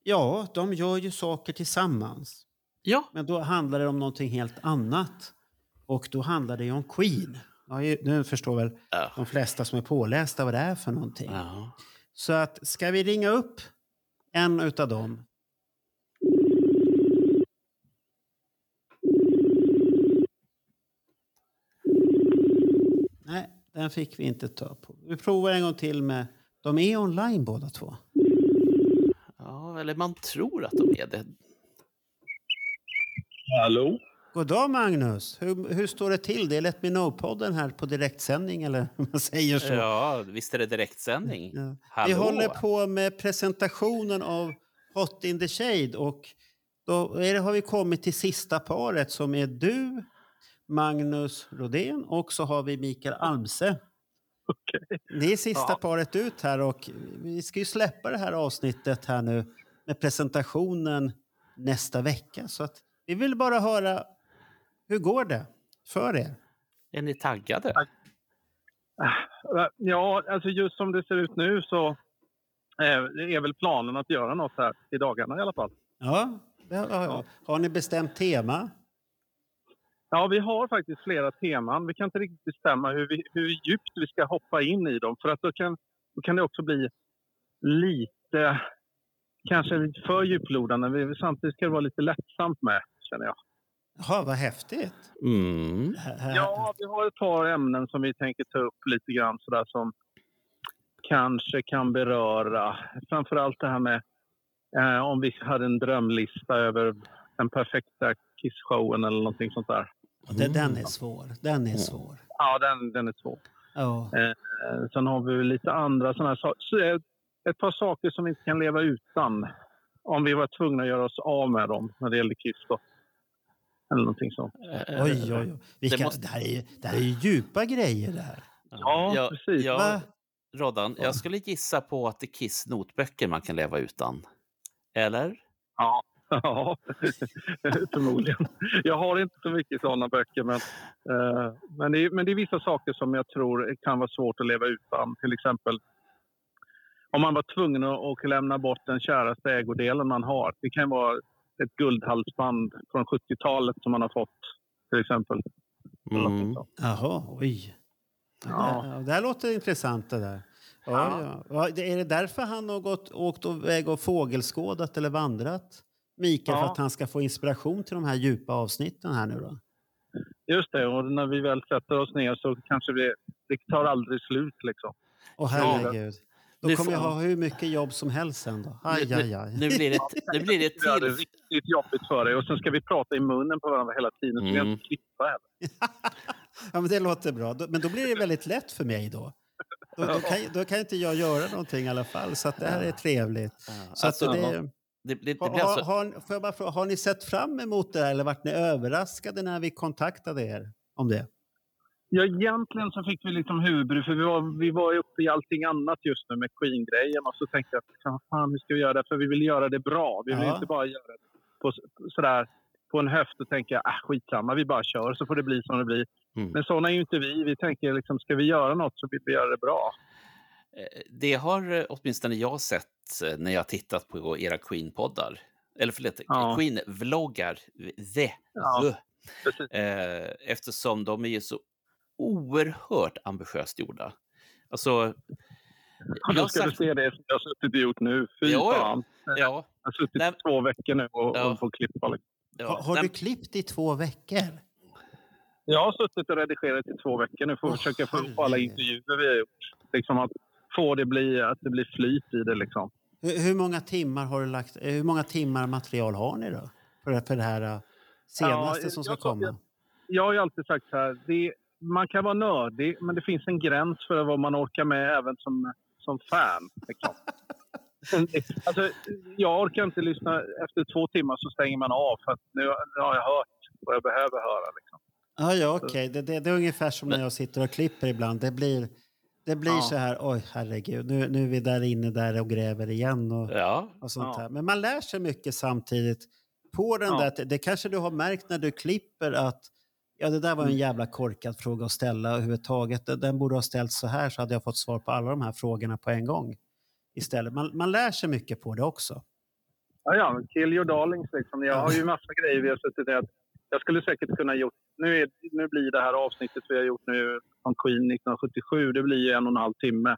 Ja, de gör ju saker tillsammans. Ja, Men då handlar det om någonting helt annat. Och då handlar det ju om Queen. Ja, nu förstår väl Ja. de flesta som är pålästa vad det är för någonting. ja. Så att, ska vi ringa upp en utav dem? Nej, den fick vi inte ta på. Vi provar en gång till med... De är online båda två. Ja, eller man tror att de är det. Hallå? God dag Magnus! Hur, hur står det till? Det är Let Me Know-podden här på direktsändning, eller <laughs> man säger så. Ja, visst är det direktsändning? Ja. Vi håller på med presentationen av Hot in the Shade och då är det, har vi kommit till sista paret som är du, Magnus Rodén och så har vi Mikael Almse. <laughs> Okej. Det är sista Ja. paret ut här och vi ska ju släppa det här avsnittet här nu med presentationen nästa vecka. Så att vi vill bara höra, hur går det för er? Är ni taggade? Ja, alltså just som det ser ut nu så eh, är väl planen att göra något här i dagarna i alla fall. Ja, det har, har ni bestämt tema? Ja, vi har faktiskt flera teman. Vi kan inte riktigt bestämma hur, vi, hur djupt vi ska hoppa in i dem. För att då kan, då kan det också bli lite, kanske lite för djuplodande. Vi- Samtidigt ska det vara lite lättsamt med, känner jag. Jaha, vad häftigt. Mm. Ja, vi har ett par ämnen som vi tänker ta upp lite grann sådär som kanske kan beröra framförallt det här med eh, om vi hade en drömlista över den perfekta kissshowen eller någonting sånt där. Det, den är svår. Den är svår. Ja, den, den är svår. Ja. Eh, sen har vi lite andra sådana här saker. Så, eh, Ett par saker som vi inte kan leva utan. Om vi var tvungna att göra oss av med dem när det gäller Kiss då. Eller någonting sånt. Eh, Oj, oj, oj. Vilka, Det det, måste- här är, ju- det här är ju djupa grejer det här. Ja, Ja, precis. ja? Roddan, jag skulle gissa på att det är Kiss notböcker man kan leva utan. Eller? Ja, <laughs> ja <laughs> förmodligen. Jag har inte så mycket sådana böcker men, eh, men, det är, men det är vissa saker som jag tror kan vara svårt att leva utan. Till exempel om man var tvungen att lämna bort den käraste ägodelen man har. Det kan vara ett guldhalsband från 70-talet som man har fått till exempel. Mm. Jaha, oj. Ja. Ja. Det här låter intressant det där. Ja, Ja. Är det därför han har gått, åkt iväg och fågelskådat eller vandrat? Mikael, Ja. för att han ska få inspiration till de här djupa avsnitten här nu då? Just det, och när vi väl sätter oss ner så kanske det, det tar aldrig slut liksom. Åh herregud. Då Nu kommer jag får- ha hur mycket jobb som helst sen då. Aj, Nu- aj, aj. Nu blir det, nu blir det Det är till... riktigt jobbigt för dig och sen ska vi prata i munnen på varandra hela tiden så vi Mm. inte klippa heller. <laughs> Ja, men det låter bra. Men då blir det väldigt lätt för mig då. Då, då, kan, då kan inte jag göra någonting i alla fall. Så att det här är trevligt. Så Alltså, att det, det, det, det har, alltså... har, bara fråga, har ni sett fram emot det här eller vart ni överraskade när vi kontaktade er om det? Ja, egentligen så fick vi liksom huvudbry för vi var, vi var ju uppe i allting annat just nu med Queen-grejen och så tänkte jag "Vad fan hur ska vi göra det? För vi vill göra det bra. Vi vill Ja. inte bara göra det på, sådär, på en höft och tänka ah, skitsamma, vi bara kör så får det bli som det blir. Mm. Men sådana är ju inte vi. Vi tänker liksom, ska vi göra något så vill vi göra det bra. Eh, Det har eh, åtminstone jag sett eh, när jag har tittat på era Queen-poddar. Eller förlåt, Ja. Queen-vloggar. The. Ja, the. eftersom de är ju så oerhört ambitiöst gjorda. Alltså... Jag ska du sagt- se det som jag har suttit och gjort nu. Fy Ja, ja. fan. Ja, Jag har suttit Nej. i två veckor nu och, Ja. och får klippa. Liksom. ja. har har Nej, du klippt i två veckor? Jag har suttit och redigerat i två veckor nu för att Åh, försöka få upp alla intervjuer vi har gjort. Liksom att få det bli, att det blir flyt i det liksom. Hur, hur många timmar har du lagt? Hur många timmar material har ni då? För, för det här eh, senaste Ja, som ska jag komma? Jag har ju alltid sagt så här, det, man kan vara nördig men det finns en gräns för vad man orkar med även som, som fan. Liksom. <laughs> alltså, jag orkar inte lyssna. Efter två timmar så stänger man av för att nu, nu har jag hört vad jag behöver höra. Liksom. Ja, ja okej. Det, det, det är ungefär som när jag sitter och klipper ibland. Det blir, det blir Ja. så här, oj herregud, nu, nu är vi där inne där och gräver igen. Och, ja. och sånt Ja. här. Men man lär sig mycket samtidigt. På den Ja. där, det kanske du har märkt när du klipper att ja, det där var en Mm. jävla korkad fråga att ställa överhuvudtaget. Den- Den borde ha ställts så här så hade jag fått svar på alla de här frågorna på en gång. Istället. Man, man lär sig mycket på det också. Ja, ja, kill your darlings liksom. Jag har ju massa grejer vi har suttit i. Jag skulle säkert kunna gjort... Nu, är, nu blir det här avsnittet vi har gjort nu om Queen 1977, det blir ju en och en halv timme.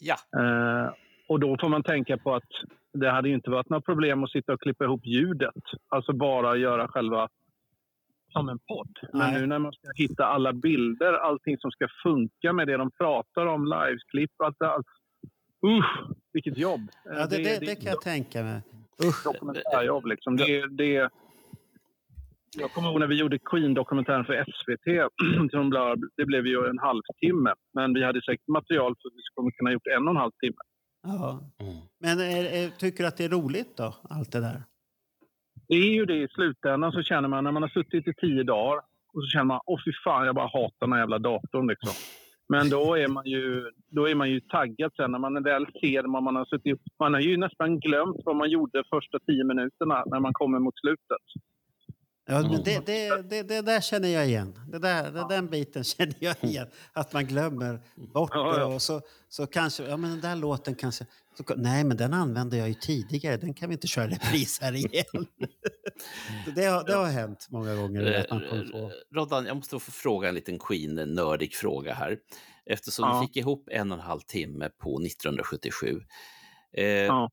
ja. Eh, och då får man tänka på att det hade ju inte varit några problem att sitta och klippa ihop ljudet. Alltså bara göra själva som en podd. Men Nej. nu när man ska hitta alla bilder, allting som ska funka med det de pratar om, livesklipp och allt det allt. Usch, vilket jobb! Ja, det, det, det kan jag tänka mig. Usch. dokumentärjobb. Liksom. Det, det, jag kommer ihåg när vi gjorde Queen-dokumentären för SVT. <clears throat> det blev ju en halvtimme. Men vi hade säkert material för att vi skulle kunna gjort en och en halv timme. Ja. Mm. Men är, är, tycker du att det är roligt då, allt det där? Det är ju det i slutändan så känner man när man har suttit i tio dagar och så känner man åh fy fan jag bara hatar den här jävla datorn liksom. Men då är man ju, då är man ju taggad sen när man väl ser vad man har suttit Man har ju nästan glömt vad man gjorde första tio minuterna när man kommer mot slutet. Ja, men Mm. det, det, det, det där känner jag igen. Det där, det, Den biten <laughs> känner jag igen. Att man glömmer bort Ja, det. ja. Och så, så kanske, ja men den där låten kanske... Så, nej, men den använde jag ju tidigare. Den kan vi inte köra repris här igen. <laughs> Så det, har, det har hänt många gånger. Eh, Roddan, jag måste få fråga en liten Queen-nördig fråga här. Eftersom Ja. du fick ihop en och en halv timme på 1977. Eh, Ja.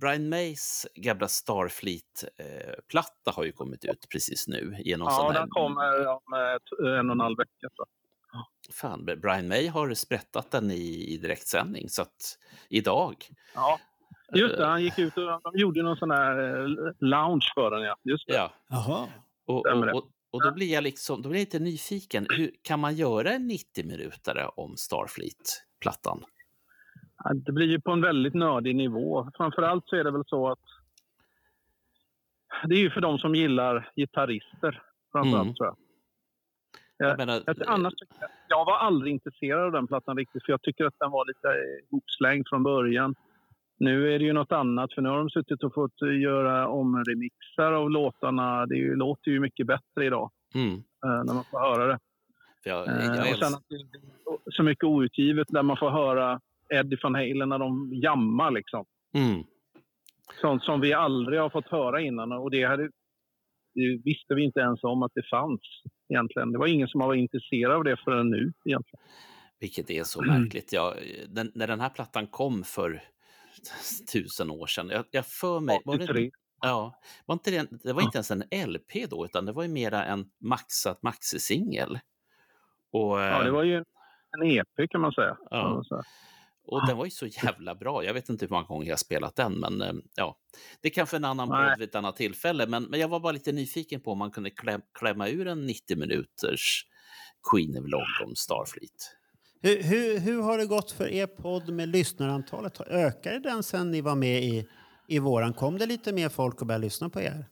Brian Mays gamla Starfleet-platta har ju kommit ut precis nu. Genom Ja, sån här... den kommer om en och en halv vecka. Så. Fan, Brian May har sprättat den i, i direktsändning, så att idag. Ja. Just det, han gick ut och de gjorde någon sån här eh, lounge för den. Ja. Just det. Ja, Jaha. och, och, och, och då blir jag liksom, då blir jag lite nyfiken. Hur, kan man göra en 90-minutare om Starfleet-plattan? Det blir ju på en väldigt nördig nivå. Framförallt så är det väl så att det är ju för de som gillar gitarrister. Framförallt Mm. tror jag. Jag menar, Jag, annars, jag var aldrig intresserad av den plattan riktigt för jag tycker att den var lite eh, ihopslängd från början. Nu är det ju något annat för nu har de suttit och fått eh, göra om remixar av låtarna. Det ju, låter ju mycket bättre idag mm, eh, när man får höra det. jag, Eh, jag och sen att det är så mycket outgivet där man får höra Eddie van Halen när de jammar liksom. mm, Sånt som vi aldrig har fått höra innan och det, hade, det visste vi inte ens om att det fanns egentligen. Det var ingen som var intresserad av det förrän nu egentligen. vilket är så märkligt. Jag, den, när den här plattan kom för tusen år sedan, jag, jag för mig... Var det, 83. ja, var inte det, det var inte ens en LP då, utan det var ju mera en maxat maxisingel. Och, Ja, det eh, var ju en EP kan man säga. Ja. Och den var ju så jävla bra. Jag vet inte hur många gånger jag har spelat den, men eh, ja, det är kanske en annan Nej. podd vid ett annat tillfälle. Men, men jag var bara lite nyfiken på om man kunde kläm, klämma ur en 90 minuters Queen-vlogg om Starfleet. Hur, hur, hur har det gått för er podd med lyssnarantalet? Ökade den sen ni var med i, i våran? Kom det lite mer folk och började lyssna på er?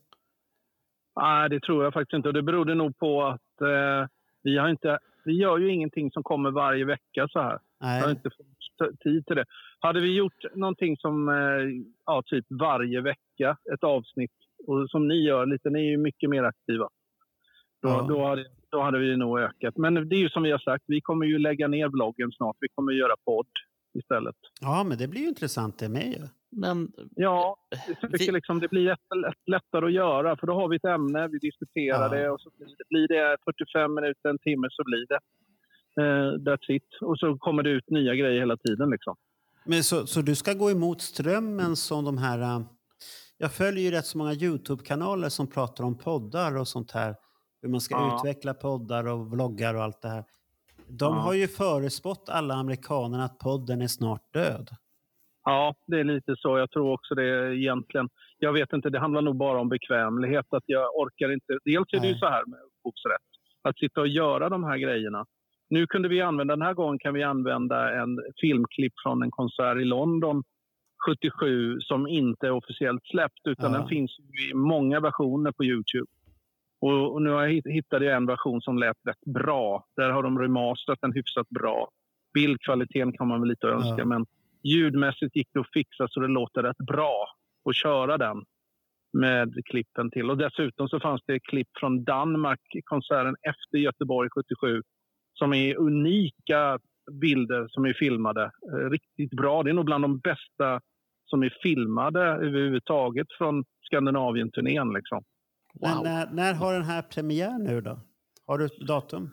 Nej, det tror jag faktiskt inte. Och det berodde nog på att eh, vi, har inte, vi gör ju ingenting som kommer varje vecka så här. Jag har Nej. inte fått tid till det. Hade vi gjort någonting som eh, ja, typ varje vecka, ett avsnitt, och som ni gör lite, ni är ju mycket mer aktiva. Då, Ja. då, hade, då hade vi nog ökat. Men det är ju som vi har sagt, vi kommer ju lägga ner bloggen snart. Vi kommer göra podd istället. Ja, men det blir ju intressant det med ju. Men Ja, jag tycker liksom det blir lätt- lättare att göra för då har vi ett ämne, vi diskuterar Ja. det och så blir det, blir det 45 minuter, en timme så blir det. Uh, that's it. Och så kommer det ut nya grejer hela tiden liksom. Men så, så du ska gå emot strömmen som de här... äh, Jag följer ju rätt så många Youtube-kanaler som pratar om poddar och sånt här. Hur man ska Ja. utveckla poddar och vloggar och allt det här. De Ja. har ju förespått alla amerikanerna att podden är snart död. Ja, det är lite så. Jag tror också det egentligen. Jag vet inte, det handlar nog bara om bekvämlighet. Att jag orkar inte. Dels är det ju Nej. så här med upphovsrätt. Att sitta och göra de här grejerna. Nu kunde vi använda, den här gången kan vi använda en filmklipp från en konsert i London 77 som inte är officiellt släppt utan Ja. den finns i många versioner på Youtube. Och, och nu har jag hitt- hittade jag en version som lät rätt bra. Där har de remasterat den hyfsat bra. Bildkvaliteten kan man väl lite önska Ja. men ljudmässigt gick det att fixa så det låter rätt bra att köra den med klippen till. Och dessutom så fanns det klipp från Danmark, konserten efter Göteborg 77 som är unika bilder som är filmade. Eh, Riktigt bra. Det är nog bland de bästa som är filmade överhuvudtaget från Skandinavien-turnén. Liksom. Men wow. när, när har den här premiär nu då? Har du ett datum?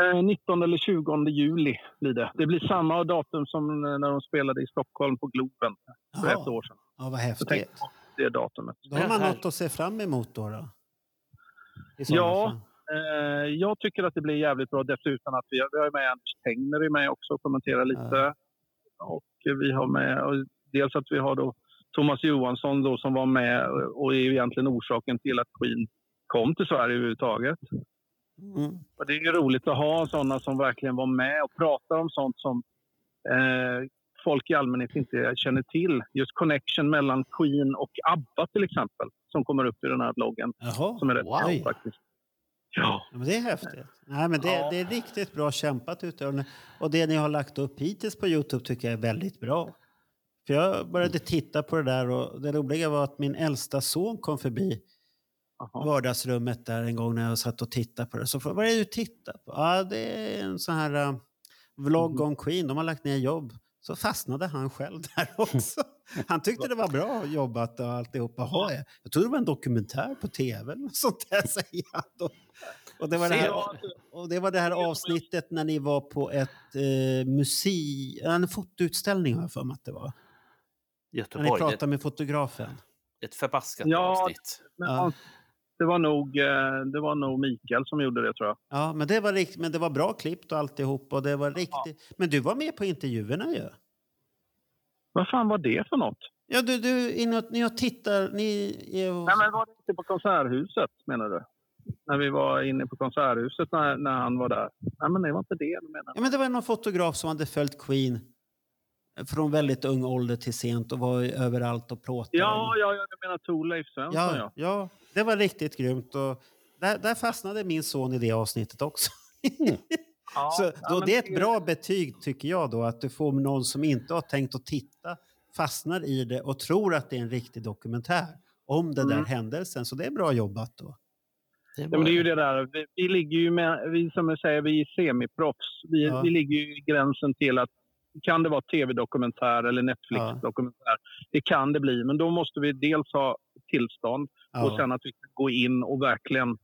Eh, 19 eller 20 juli blir det. Det blir samma datum som eh, när de spelade i Stockholm på Globen för ett år sedan. Ja, vad häftigt. det datumet. Då har man något att se fram emot då. då. Ja. fall. Eh, jag tycker att det blir jävligt bra dessutom att vi, vi har med Anders Tengner med också och kommenterar lite. Och vi har med, dels att vi har då Thomas Johansson då som var med och är egentligen orsaken till att Queen kom till Sverige överhuvudtaget. Mm. Och det är roligt att ha sådana som verkligen var med och pratar om sånt som eh, folk i allmänhet inte känner till. Just connection mellan Queen och ABBA till exempel, som kommer upp i den här bloggen. Jaha. Som är rätt Wow. faktiskt. Ja. Ja, men det är häftigt. Nej, men det, Ja. det är riktigt bra kämpat ute. Och- det ni har lagt upp hittills på Youtube tycker jag är väldigt bra. För jag började titta på det där och det roliga var att min äldsta son kom förbi Jaha. vardagsrummet där en gång när jag satt och tittade på det. Så vad är det du tittar på? Ja, det är en sån här uh, vlogg om Queen. De har lagt ner jobb. Så fastnade han själv <laughs> där också. Han tyckte det var bra jobbat och alltihopa. Jaha, jag- jag trodde det var en dokumentär på tv eller något sånt där, <laughs> säger han då. Och det var det här, och det, var det här avsnittet när ni var på ett eh, musei, en fotoutställning har jag för mig att det var. När ni Göteborg, pratade med fotografen. ett förbaskat Ja. avsnitt. Men, Ja. det, var nog, eh, det var nog Mikael som gjorde det tror jag. Ja, men det var, rikt, men det var bra klippt och alltihop. Och det var riktigt. Men du var med på intervjuerna ju. Vad fan var det för något? Ja, du, du ni och tittar, ni är och... Nej, men var det inte på Konserthuset menar du? När vi var inne på Konserthuset när, när han var där. Nej, men det var inte det du menar. Ja, men det var någon fotograf som hade följt Queen från väldigt ung ålder till sent och var överallt och plåtade. Ja, ja, ja, du menar Thorleif Svensson ja, ja. ja, det var riktigt grymt. Och där, där fastnade min son i det avsnittet också. <laughs> ja Så ja, då, men det är ett bra betyg tycker jag då, att du får någon som inte har tänkt att titta, fastnar i det och tror att det är en riktig dokumentär om den där Mm. händelsen. Så det är bra jobbat då. Det Ja, men det är ju det där. Vi, vi ligger ju med, vi som jag säger, vi är semiproffs. Vi, Ja. vi ligger ju i gränsen till att kan det vara tv-dokumentär eller Netflix-dokumentär? Det kan det bli, men då måste vi dels ha tillstånd och Ja. sen att vi kan gå in och verkligen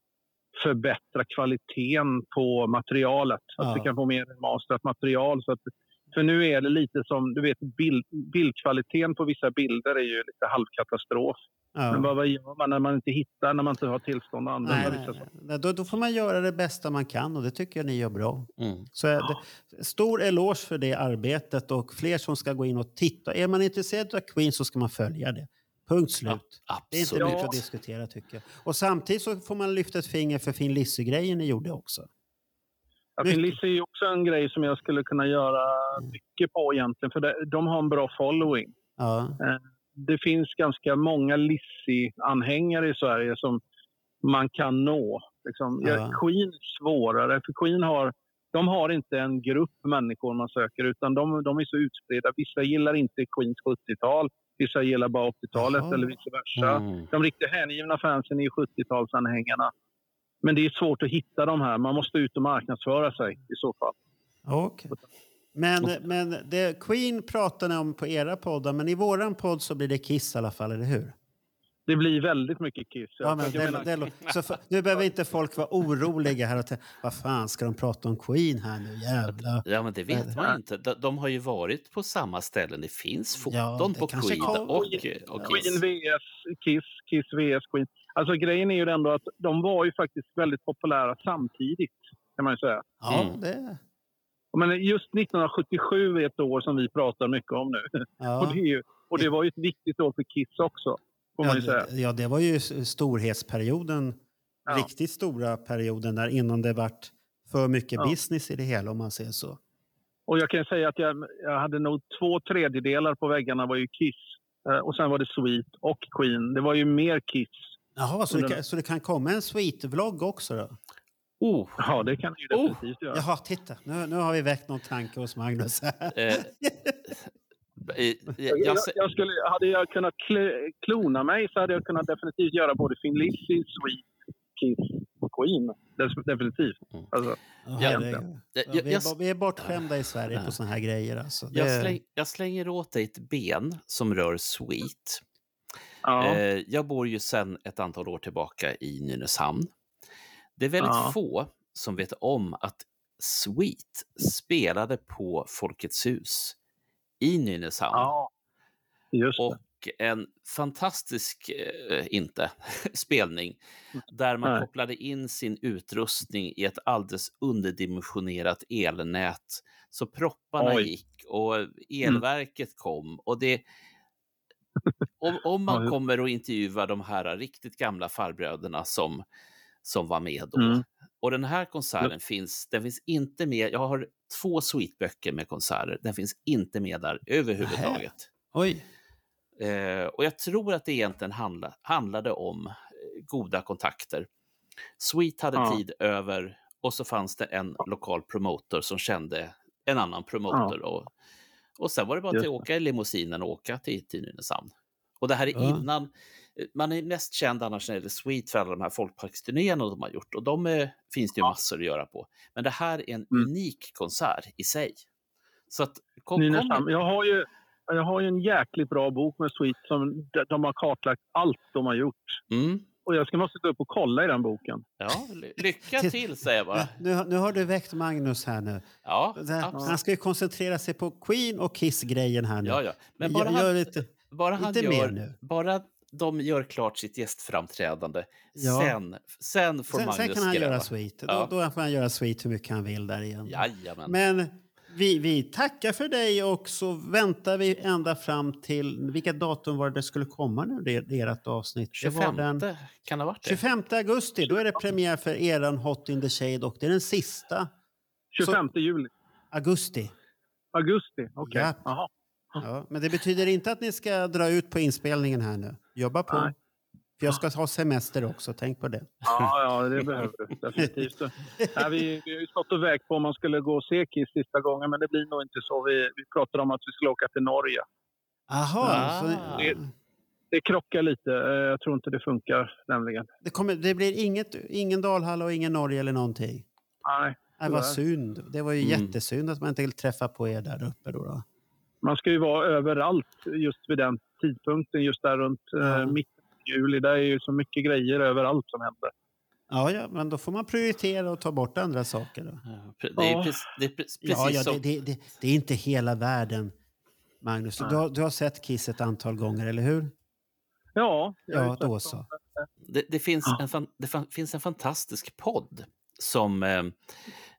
förbättra kvaliteten på materialet. Så att Ja. vi kan få mer remasterat material. Så att, för nu är det lite som, du vet, bild, bildkvaliteten på vissa bilder är ju lite halvkatastrof. Men Ja. vad, vad gör man när man inte hittar, när man inte har tillstånd att använda Nej, vissa nej. Då, då får man göra det bästa man kan och det tycker jag ni gör bra. Mm. Så är det, stor eloge för det arbetet och fler som ska gå in och titta. Är man intresserad av Queen så ska man följa det. Punkt slut. Det är inte mycket att diskutera tycker jag. Och samtidigt så får man lyfta ett finger för Finn Lisse-grejen ni gjorde också. Ja. Finn Lisse är ju också en grej som jag skulle kunna göra mycket på egentligen. För de har en bra following. Ja, Det finns ganska många Lissi-anhängare i Sverige som man kan nå. Liksom. Ja. Ja. Queen är svårare, för Queen har, de har inte en grupp människor man söker utan de, de är så utspridda. Vissa gillar inte Queens 70-tal, vissa gillar bara 80-talet Jaha. eller vice versa. Mm. De riktigt hängivna fansen är ju 70-talsanhängarna. Men det är svårt att hitta de här. Man måste ut och marknadsföra sig i så fall. okej. Men, men det, Queen pratar ni om på era poddar, men i våran podd så blir det Kiss i alla fall, eller hur? Det blir väldigt mycket Kiss. Ja, men det, menar- det, så för, nu behöver inte folk vara oroliga här och tänka, vad fan ska de prata om Queen här nu, jävla... Ja, men det vet man inte. De, de har ju varit på samma ställen. Det finns Ja, foton det på Queen kom- och, och Queen Kiss. vs Kiss, Kiss vs Queen. Alltså grejen är ju ändå att de var ju faktiskt väldigt populära samtidigt, kan man ju säga. Ja, Mm. det... Men just 1977 är ett år som vi pratar mycket om nu. Ja. <laughs> Och, det är ju, och det var ju ett viktigt år för Kiss också, får man Ja, ju säga. det, ja, det var ju storhetsperioden, Ja. riktigt stora perioden där innan det vart för mycket Ja. business i det hela om man säger så. Och jag kan säga att jag, jag hade nog två tredjedelar på väggarna var ju Kiss. Eh, Och sen var det Sweet och Queen. Det var ju mer Kiss. Jaha, så det, kan, så det kan komma en sweet-vlogg också då? Oh, Ja, det kan det ju Oh. definitivt göra. Jaha, titta, nu, nu har vi väckt någon tanke hos Magnus. eh, <laughs> eh, jag, Jag, jag skulle, hade jag kunnat kl- klona mig så hade jag kunnat definitivt göra både Finn Lizzy, Sweet, Kiss och Queen. Def- definitivt. Mm. Alltså, Ja, herregud. jag- Ja, jag- vi, är, vi är bortskämda i Sverige Ja. på såna här grejer. Alltså. Det, jag, släng, jag slänger åt dig ett ben som rör Sweet. ja. Eh, jag bor ju sedan ett antal år tillbaka i Nynäshamn. Det är väldigt Ja. få som vet om att Sweet spelade på Folkets hus i Nynäshamn. ja. Och, en fantastisk, eh, inte, <laughs> spelning där man Nej. kopplade in sin utrustning i ett alldeles underdimensionerat elnät. Så propparna Oj. gick och elverket kom. Och det, om, om man kommer och intervjuar de här riktigt gamla farbröderna som, som var med då. Mm. Och den här konserten finns, den finns inte med. Jag har två suiteböcker med konserter. Den finns inte med där överhuvudtaget. Oj. Eh, och jag tror att det egentligen handla, handlade om eh, goda kontakter. Sweet hade Ja. tid över och så fanns det en lokal promotor som kände en annan promotor. Och, och sen var det bara att åka i limousinen och åka till, till Nynäshamn. Och det här är Ja. innan, man är mest känd annars när det gäller Sweet för alla de här folkparksturnéerna de har gjort och de är, finns det ju massor att göra på. Men det här är en Mm. unik konsert i sig. Så att, kom, kom, Jag har ju jag har ju en jäkligt bra bok med Sweet som de- de har kartlagt allt de har gjort. mm, Och jag ska måste gå upp och kolla i den boken. ja, ly- lycka till säger jag bara. Ja, nu, har- nu har du väckt Magnus här nu. Ja, Det. Han ska ju koncentrera sig på Queen och Kiss-grejen här nu. Ja, ja. Men bara gör han, lite, bara han lite mer gör, nu. bara de gör klart sitt gästframträdande, Ja. sen, sen får Sen, Magnus sen kan han gräva. göra Sweet. Ja. Då, då får han göra Sweet hur mycket han vill där igen. Jajamän. Men vi, vi tackar för dig och så väntar vi ända fram till... Vilket datum var det det skulle komma nu, det, ert avsnitt? Det var 25 den kan det ha varit det? 25 augusti. Då är det premiär för eran Hot in the Shade och det är den sista 25 juli. augusti. Augusti. Okej. Ja. Jaha. Ja, men det betyder inte att ni ska dra ut på inspelningen här nu. Jobba på. Nej. För jag ska ha semester också, tänk på det. Ja, ja, det behöver du. Definitivt. Nej, vi, vi har ju stått och vägt på om man skulle gå och se Kiss sista gången, men det blir nog inte så. Vi, vi pratade om att vi skulle åka till Norge. Aha, Ah. så, Det- Det krockar lite. Eh, Jag tror inte det funkar nämligen. det, kommer, det blir inget, ingen Dalhalla och ingen Norge eller någonting? Nej, Nej, vad Tyvärr. synd. Det var ju Mm. jättesynd att man inte vill träffa på er där uppe. Då, då. man ska ju vara överallt just vid den tidpunkten. Just där runt Ja. eh, mitten av juli. Det är ju så mycket grejer överallt som händer. Ja, ja, men då får man prioritera och ta bort andra saker. Då. Ja, Det är, Ja. precis, det är pre- precis Ja, ja, det, det, det, det är inte hela världen, Magnus. Du, har- du har sett Kiss ett antal gånger, eller hur? Ja, Ja, då så. Det, det, finns en, det finns en fantastisk podd som, eh,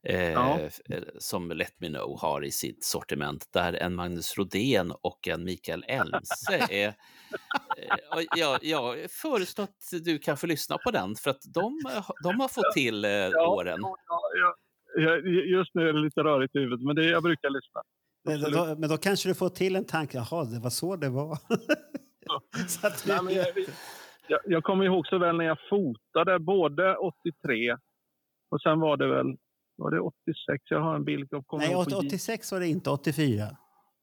eh, Ja. f- som Let Me Know har i sitt sortiment där en Magnus Rodén och en Mikael Elmse <laughs> är... Eh, jag, jag föreslår att du kan få lyssna på den för att de, de har fått till eh, åren. Ja, ja, ja, just nu är det lite rörigt i huvudet, men det, jag brukar lyssna. Men då, men då kanske du får till en tanke. Jaha, det var så det var. <laughs> så att Nej, men jag, jag, jag kommer ihåg så väl när jag fotade både 83 och sen var det väl var det 86. Jag har en bild. Kommer Nej, ihåg på 86 var det inte, 84.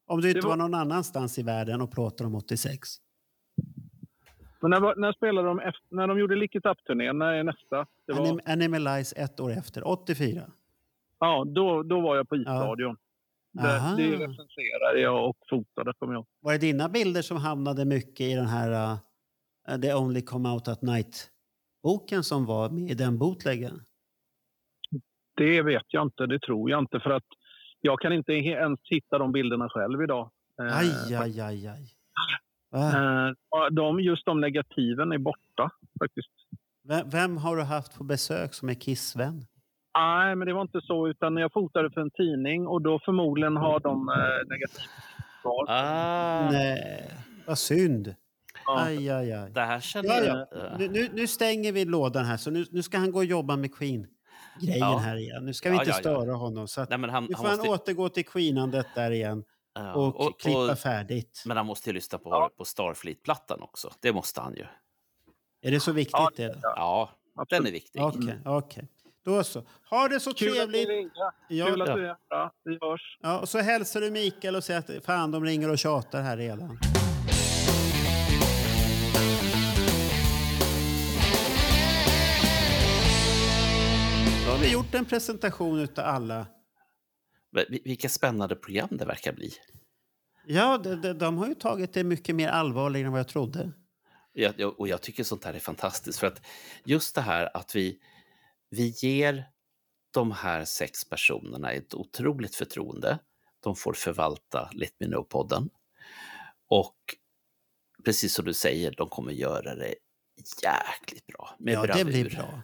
Om du inte var... var- någon annanstans i världen och pratade om 86. Men när, när spelade de efter, när de gjorde Lick It Up-turnén? När är nästa? Det var, Anim Animalize ett år efter, 84. ja, då, då var jag på Isradion. Aha. Det, det recenserade jag och fotade, kommer jag. Var det dina bilder som hamnade mycket i den här uh, The Only Come Out At Night-boken som var med i den bootleggen? Det vet jag inte, det tror jag inte. För att jag kan inte ens hitta de bilderna själv idag. Eh, Aj, aj, aj, aj. Va? eh, de, just de negativen är borta faktiskt. Vem, vem har du haft på besök som är Kiss-vän? Nej, men det var inte så. Utan jag fotade för en tidning och då förmodligen har de eh, negativ kvar. Ah, Nej, vad synd. Ja. Aj, aj, aj. det här känner Ja, jag... ja. Nu, nu, nu stänger vi lådan här, så nu, nu ska han gå och jobba med Queen-grejen Ja. här igen. Nu ska vi Ja, inte ja, ja. störa honom. Så att, Nej, men han, nu får han måste, återgå till Queenandet där igen ja, och, klippa färdigt. Men han måste ju lyssna på, på Starfleet-plattan också. Det måste han ju. Är det så viktigt? Ja, det? Ja, den är viktig. Okej, okej. Då så. Ha det så Kul att trevligt. du ringde. Ja, Kul att ja. du är Vi hörs. ja, och så hälsar du Mikael och säger att fan, de ringer och tjatar här redan. Har vi gjort en presentation utav alla. Vil- Vilka spännande program det verkar bli. Ja, de, de, de har ju tagit det mycket mer allvarligt än vad jag trodde. Jag, och jag tycker sånt här är fantastiskt för att just det här att vi, vi ger de här sex personerna ett otroligt förtroende. De får förvalta Let Me Know-podden. Och precis som du säger, de kommer göra det jäkligt bra. Med Ja, det bravur. blir bra.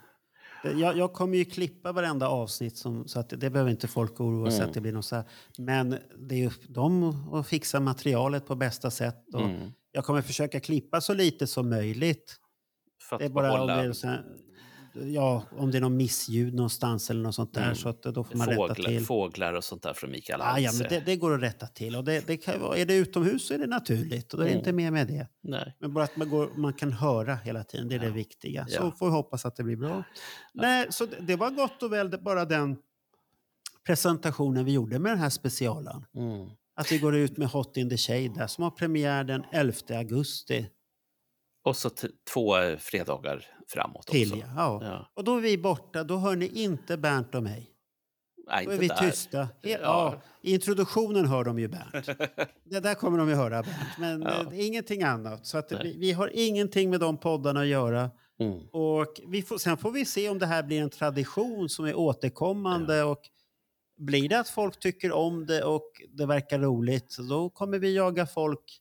Jag, jag kommer ju klippa varenda avsnitt som, så att det behöver inte folk oroa sig Mm. att det blir något så här. Men det är ju de att fixa materialet på bästa sätt. Och Mm. Jag kommer försöka klippa så lite som möjligt. För att Det är bara behålla här, ja, om det är någon missljud någonstans eller något sånt där. Mm. Så att då får man rätta fåglar, till. fåglar och sånt där från Mikael Ah, ja, men det, det går att rätta till. Och det, det kan, är det utomhus så är det naturligt. Och det är Mm. inte mer med det. Nej. Men bara att man, går, man kan höra hela tiden, det är det viktiga. Så Ja. får vi hoppas att det blir bra. Nej, så det, det var gott och väl bara den presentationen vi gjorde med den här specialen. Mm. Att vi går ut med Hot in the Shade där, som har premiär den 11 augusti. Och så två eh, fredagar framåt Till, också. ja. Ja. Ja. Och då är vi borta, då hör ni inte Bernt och mig. Nej, Då är vi där. tysta. Ja. Ja. I introduktionen hör de ju Bernt. <laughs> det där kommer de ju höra Bernt. Men Ja. eh, ingenting annat. Så att vi, vi har ingenting med de poddarna att göra. Mm. Och vi får, sen får vi se om det här blir en tradition som är återkommande. Och blir det att folk tycker om det och det verkar roligt, då kommer vi jaga folk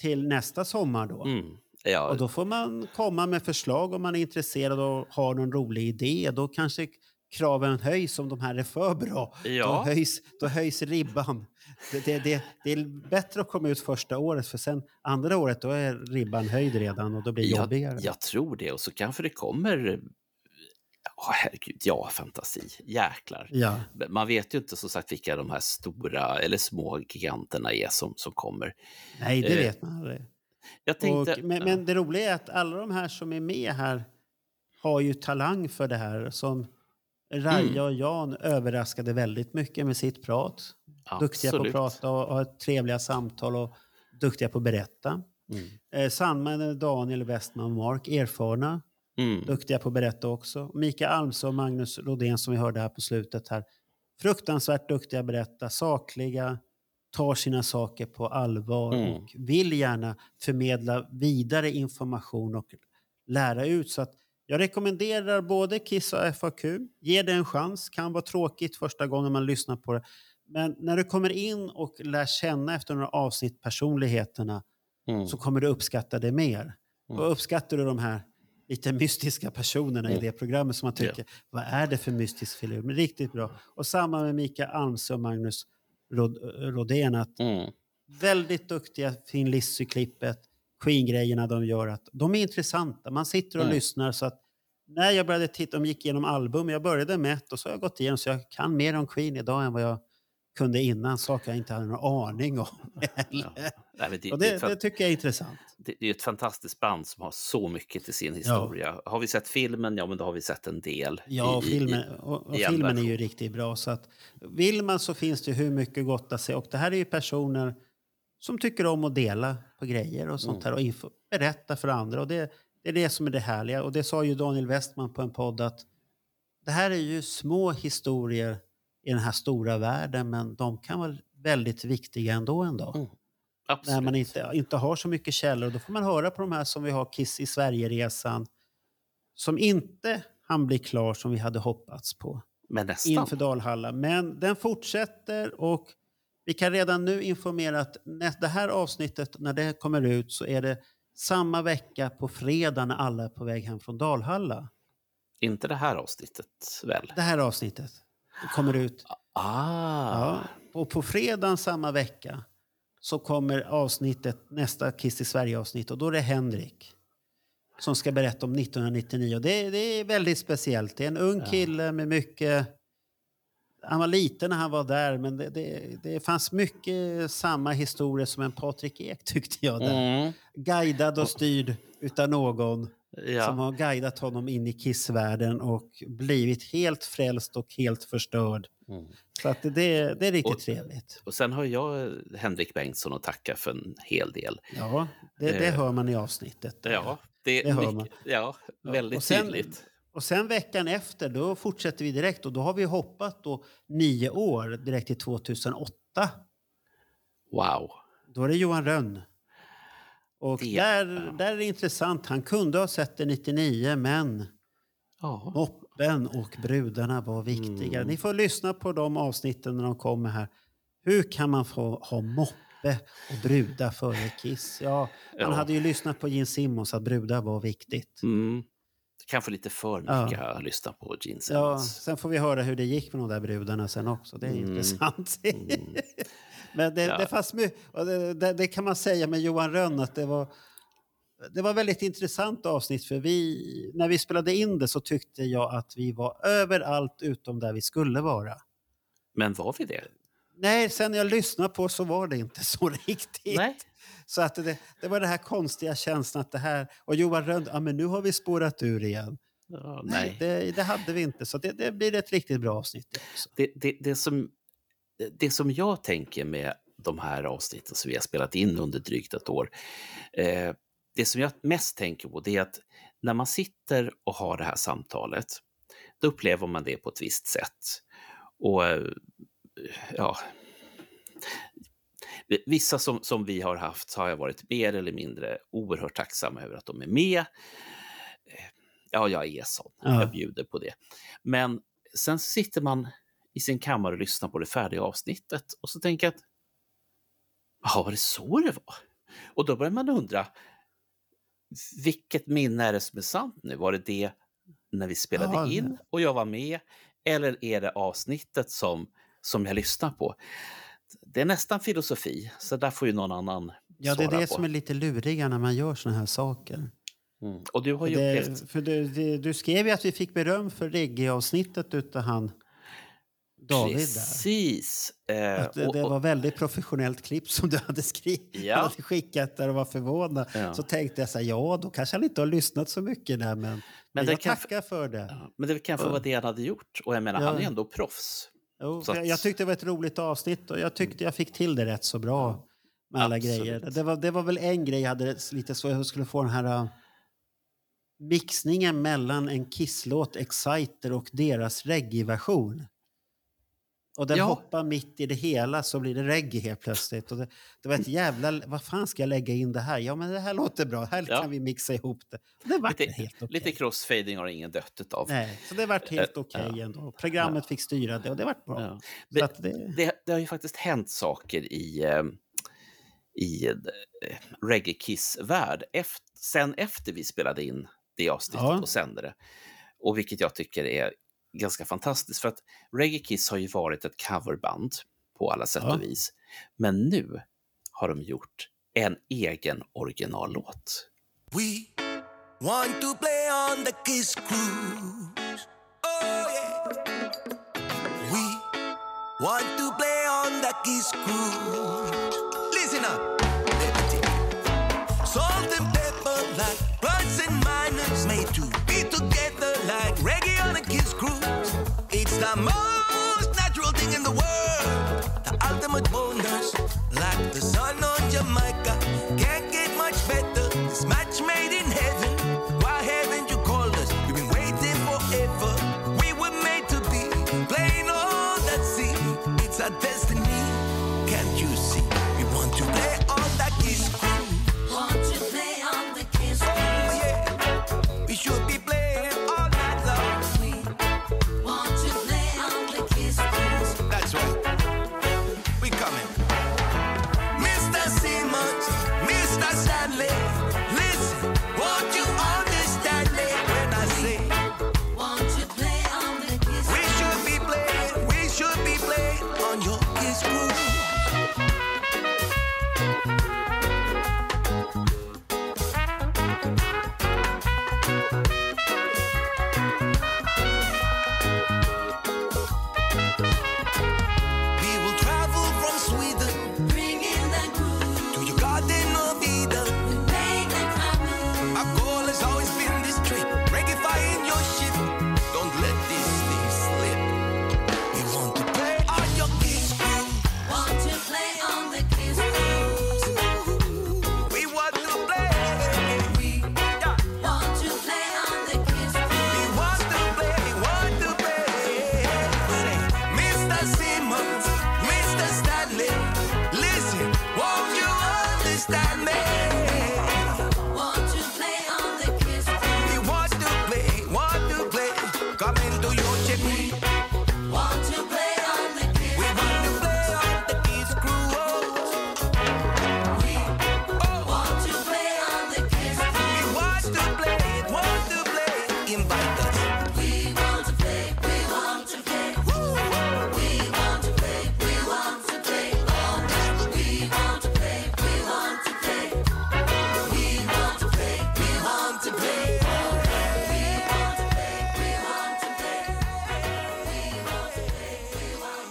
till nästa sommar då. Mm. Ja, Och då får man komma med förslag om man är intresserad och har någon rolig idé. Då kanske kraven höjs om de här är för bra. Då, ja. höjs, då höjs ribban. Det, det, det, det är bättre att komma ut första året för sen andra året då är ribban höjd redan och då blir det jobbigare. jag, tror det. Och så kanske det kommer... Ja, herregud, ja, fantasi. Jäklar. Ja. Man vet ju inte som sagt vilka de här stora eller små giganterna är som, som kommer. Nej, det Eh, vet man aldrig. Tänkte... Och, men, ja. men det roliga är att alla de här som är med här har ju talang för det här. Som Raja Mm. och Jan överraskade väldigt mycket med sitt prat. Duktiga på att Absolut. prata och ha trevliga samtal och duktiga på att berätta. Mm. Eh, Sandman, Daniel, Westman och Mark, erfarna, Mm. duktiga på att berätta också. Mikael Almsö och Magnus Rodén som vi hörde här på slutet här. Fruktansvärt duktiga att berätta, sakliga, tar sina saker på allvar Mm. och vill gärna förmedla vidare information och lära ut. Så att jag rekommenderar både Kiss och FAQ. Ge det en chans. Kan vara tråkigt första gången man lyssnar på det. Men när du kommer in och lär känna efter några avsnitt personligheterna Mm. så kommer du uppskatta det mer. Mm. Och uppskattar du de här lite mystiska personerna i Mm. det programmet som man tycker, vad är det för mystisk filur? Men riktigt bra. Och samma med Mikael Almsö och Magnus Rod Rodén. Att Mm. väldigt duktiga, Finn Lissy-klippet, Queen-grejerna de gör. Att de är intressanta. Man sitter och Mm. lyssnar. så att när jag började titta, de gick igenom album, jag började med ett och så har jag gått igenom så jag kan mer om Queen idag än vad jag kunde innan. Saker jag inte hade någon aning om. <laughs> Ja. Nej, det, och det, det, det tycker jag är intressant. det är ett fantastiskt band som har så mycket till sin historia. Har vi sett filmen, ja men då har vi sett en del. Ja, och i- filmen, och, och filmen är ju riktigt bra. Så att, vill man så finns det hur mycket gott att se. Och det här är ju personer som tycker om att dela på grejer och sånt Mm. här och info, berätta för andra. Och det, det är det som är det härliga. Och det sa ju Daniel Westman på en podd att det här är ju små historier i den här stora världen men de kan vara väldigt viktiga ändå en dag. Mm. När man inte, inte har så mycket källor. Då får man höra på de här som vi har Kiss i Sverige-resan som inte han blir klar som vi hade hoppats på Men nästan. inför Dalhalla. Men den fortsätter och vi kan redan nu informera att det här avsnittet, när det kommer ut, så är det samma vecka på fredag när alla är på väg hem från Dalhalla. Inte det här avsnittet väl? Det här avsnittet kommer ut. Ah, Ja. Och på fredagen samma vecka så kommer avsnittet, nästa Kiss i Sverige-avsnitt och då är det Henrik som ska berätta om 1999. Och det, det är väldigt speciellt. Det är en ung kille med mycket... Han var liten när han var där, men det, det, det fanns mycket samma historia som en Patrik Ek <laughs> tyckte jag. Där. mm. Guidad och styrd utav någon som ja. har guidat honom in i Kissvärlden och blivit helt frälst och helt förstörd. Mm. Så att det, det, det är riktigt Och- trevligt. Och sen har jag Henrik Bengtsson att tacka för en hel del. Ja, det, det Eh, hör man i avsnittet. Ja, det, Det hör mycket- man. Ja, väldigt och sen- tydligt. Och sen veckan efter, då fortsätter vi direkt och då har vi hoppat då nio år direkt till 2008. Wow. Då är det Johan Rönn. Och Det- där, där är det intressant. Han kunde ha sett det 99, men Ja. moppen och brudarna var viktiga. Mm. Ni får lyssna på de avsnitten när de kommer här. Hur kan man få ha moppe och Bruda före Kiss. Ja, man Ja. hade ju lyssnat på Gene Simmons att Bruda var viktigt. Mm. Kanske lite för mycket Ja. att lyssna på Gene Ja, Simmons. sen får vi höra hur det gick med de där brudarna sen också. Det är Mm. intressant. Mm. Men det, Ja. det, fanns my- och det, det, det kan man säga med Johan Rönn att det var, det var väldigt intressant avsnitt för vi, när vi spelade in det så tyckte jag att vi var överallt utom där vi skulle vara. Men var vi det? Nej, sen när jag lyssnade på så var det inte <laughs> så riktigt. Nej. Så att det, det var den här konstiga känslan att det här... Och Johan Rönn, ja men nu har vi spårat ur igen. Ja, Nej, nej. det, det hade vi inte. Så det, det blir ett riktigt bra avsnitt. Det, det, det, som, det som jag tänker med de här avsnitten som vi har spelat in under drygt ett år. Eh, det som jag mest tänker på det är att när man sitter och har det här samtalet, då upplever man det på ett visst sätt. Och eh, ja, vissa som, som vi har haft har jag varit mer eller mindre oerhört tacksam över att de är med. Eh, Ja, jag är sån. Ja. Jag bjuder på det. Men sen sitter man i sin kammare och lyssnar på det färdiga avsnittet och så tänker jag att ja, var det så det var? Och då börjar man undra, vilket minne är det som är sant nu? Var det det när vi spelade Ja, in och jag var med? Eller är det avsnittet som, som jag lyssnar på? Det är nästan filosofi, så där får ju någon annan Ja, det är det på. som är lite luriga när man gör såna här saker. Mm. Och du har ju Det, upplevt... för du, det, du skrev ju att vi fick beröm för reggae-avsnittet utav han David där. Precis. Eh, Att det, det var väldigt professionellt klipp som du hade skrivit. Ja. <laughs> hade skickat där och var förvånad. Ja. Så tänkte jag så här, ja då kanske han inte har lyssnat så mycket där men, men, det jag tackar för det. Ja, Men det kanske var det han hade gjort. Och jag menar, han är ju ändå proffs. Jo, att- jag tyckte det var ett roligt avsnitt och jag tyckte jag fick till det rätt så bra med alla Absolut. grejer. Det var, det var väl en grej jag hade lite så jag skulle få den här uh, mixningen mellan en Kiss-låt, Exciter och deras reggae-version. Och den Ja. hoppar mitt i det hela så blir det reggae helt plötsligt. Och det, det var ett jävla... Vad fan ska jag lägga in det här? Ja, men det här låter bra. Här Ja. kan vi mixa ihop det. Och det vart Lite, helt okej. lite crossfading har ingen dött utav. Nej, så det vart helt Eh, okej ja. ändå. Programmet fick styra det och det vart bra. Det, det, det, det har ju faktiskt hänt saker i, eh, i eh, Reggae Kiss-värld efter, sen efter vi spelade in det avsnittet Ja. och sände det. Och vilket jag tycker är ganska fantastiskt. För att Reggae Kiss har ju varit ett coverband på alla sätt Ja. och vis. Men nu har de gjort en egen originallåt. We want to play on the Kiss Cruise. Oh, yeah. We want to play on the Kiss Cruise. Listen up. Salt and pepper like plus and minus made to be together like reggae on a Kiss Cruise. It's the most natural thing in the world. The ultimate bonus like the sun on Jamaica. Can't get much better.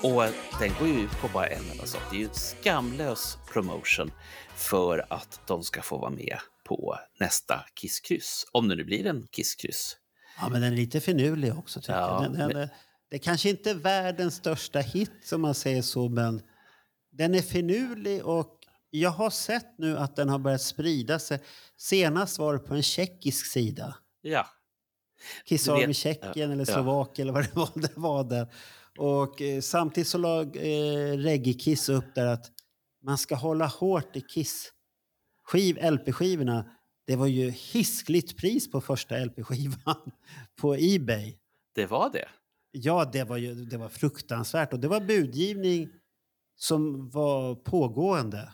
Och den går ju ut på bara en enda sak. Det är ju en skamlös promotion för att de ska få vara med på nästa kisskryss. Om det nu blir en kisskryss. Ja, men den är lite finurlig också. Tycker Ja, jag. Den, den, men- är- Det kanske inte är världens största hit, som man säger så, men den är finurlig och jag har sett nu att den har börjat sprida sig. Senast var det på en tjeckisk sida. Ja, Kiss Army Tjeckien ja, eller ja. Slovakien eller vad det var. Det var där. Och eh, samtidigt så la eh, Reggae-Kiss upp där att man ska hålla hårt i Kiss skiv, LP-skivorna. Det var ju hiskligt pris på första LP-skivan <laughs> på Ebay. det var det. Ja, det var, ju, det var fruktansvärt. Och det var budgivning som var pågående.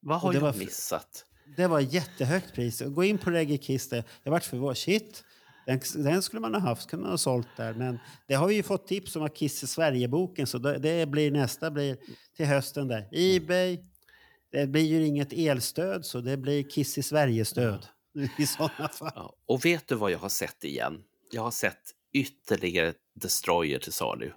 Vad har jag var missat? Det var jättehögt pris. Gå in på Reggae Kiss. där. Jag vart förvånad. Shit, den, den skulle man ha haft, kunde man ha sålt där. Men det har vi ju fått tips om av Kiss i Sverige-boken. Så det, blir nästa blir till hösten där. Ebay. Det blir ju inget elstöd så det blir Kiss i Sverige-stöd. <laughs> I sådana fall. Ja. Och vet du vad jag har sett igen? Jag har sett ytterligare Destroyer till salu.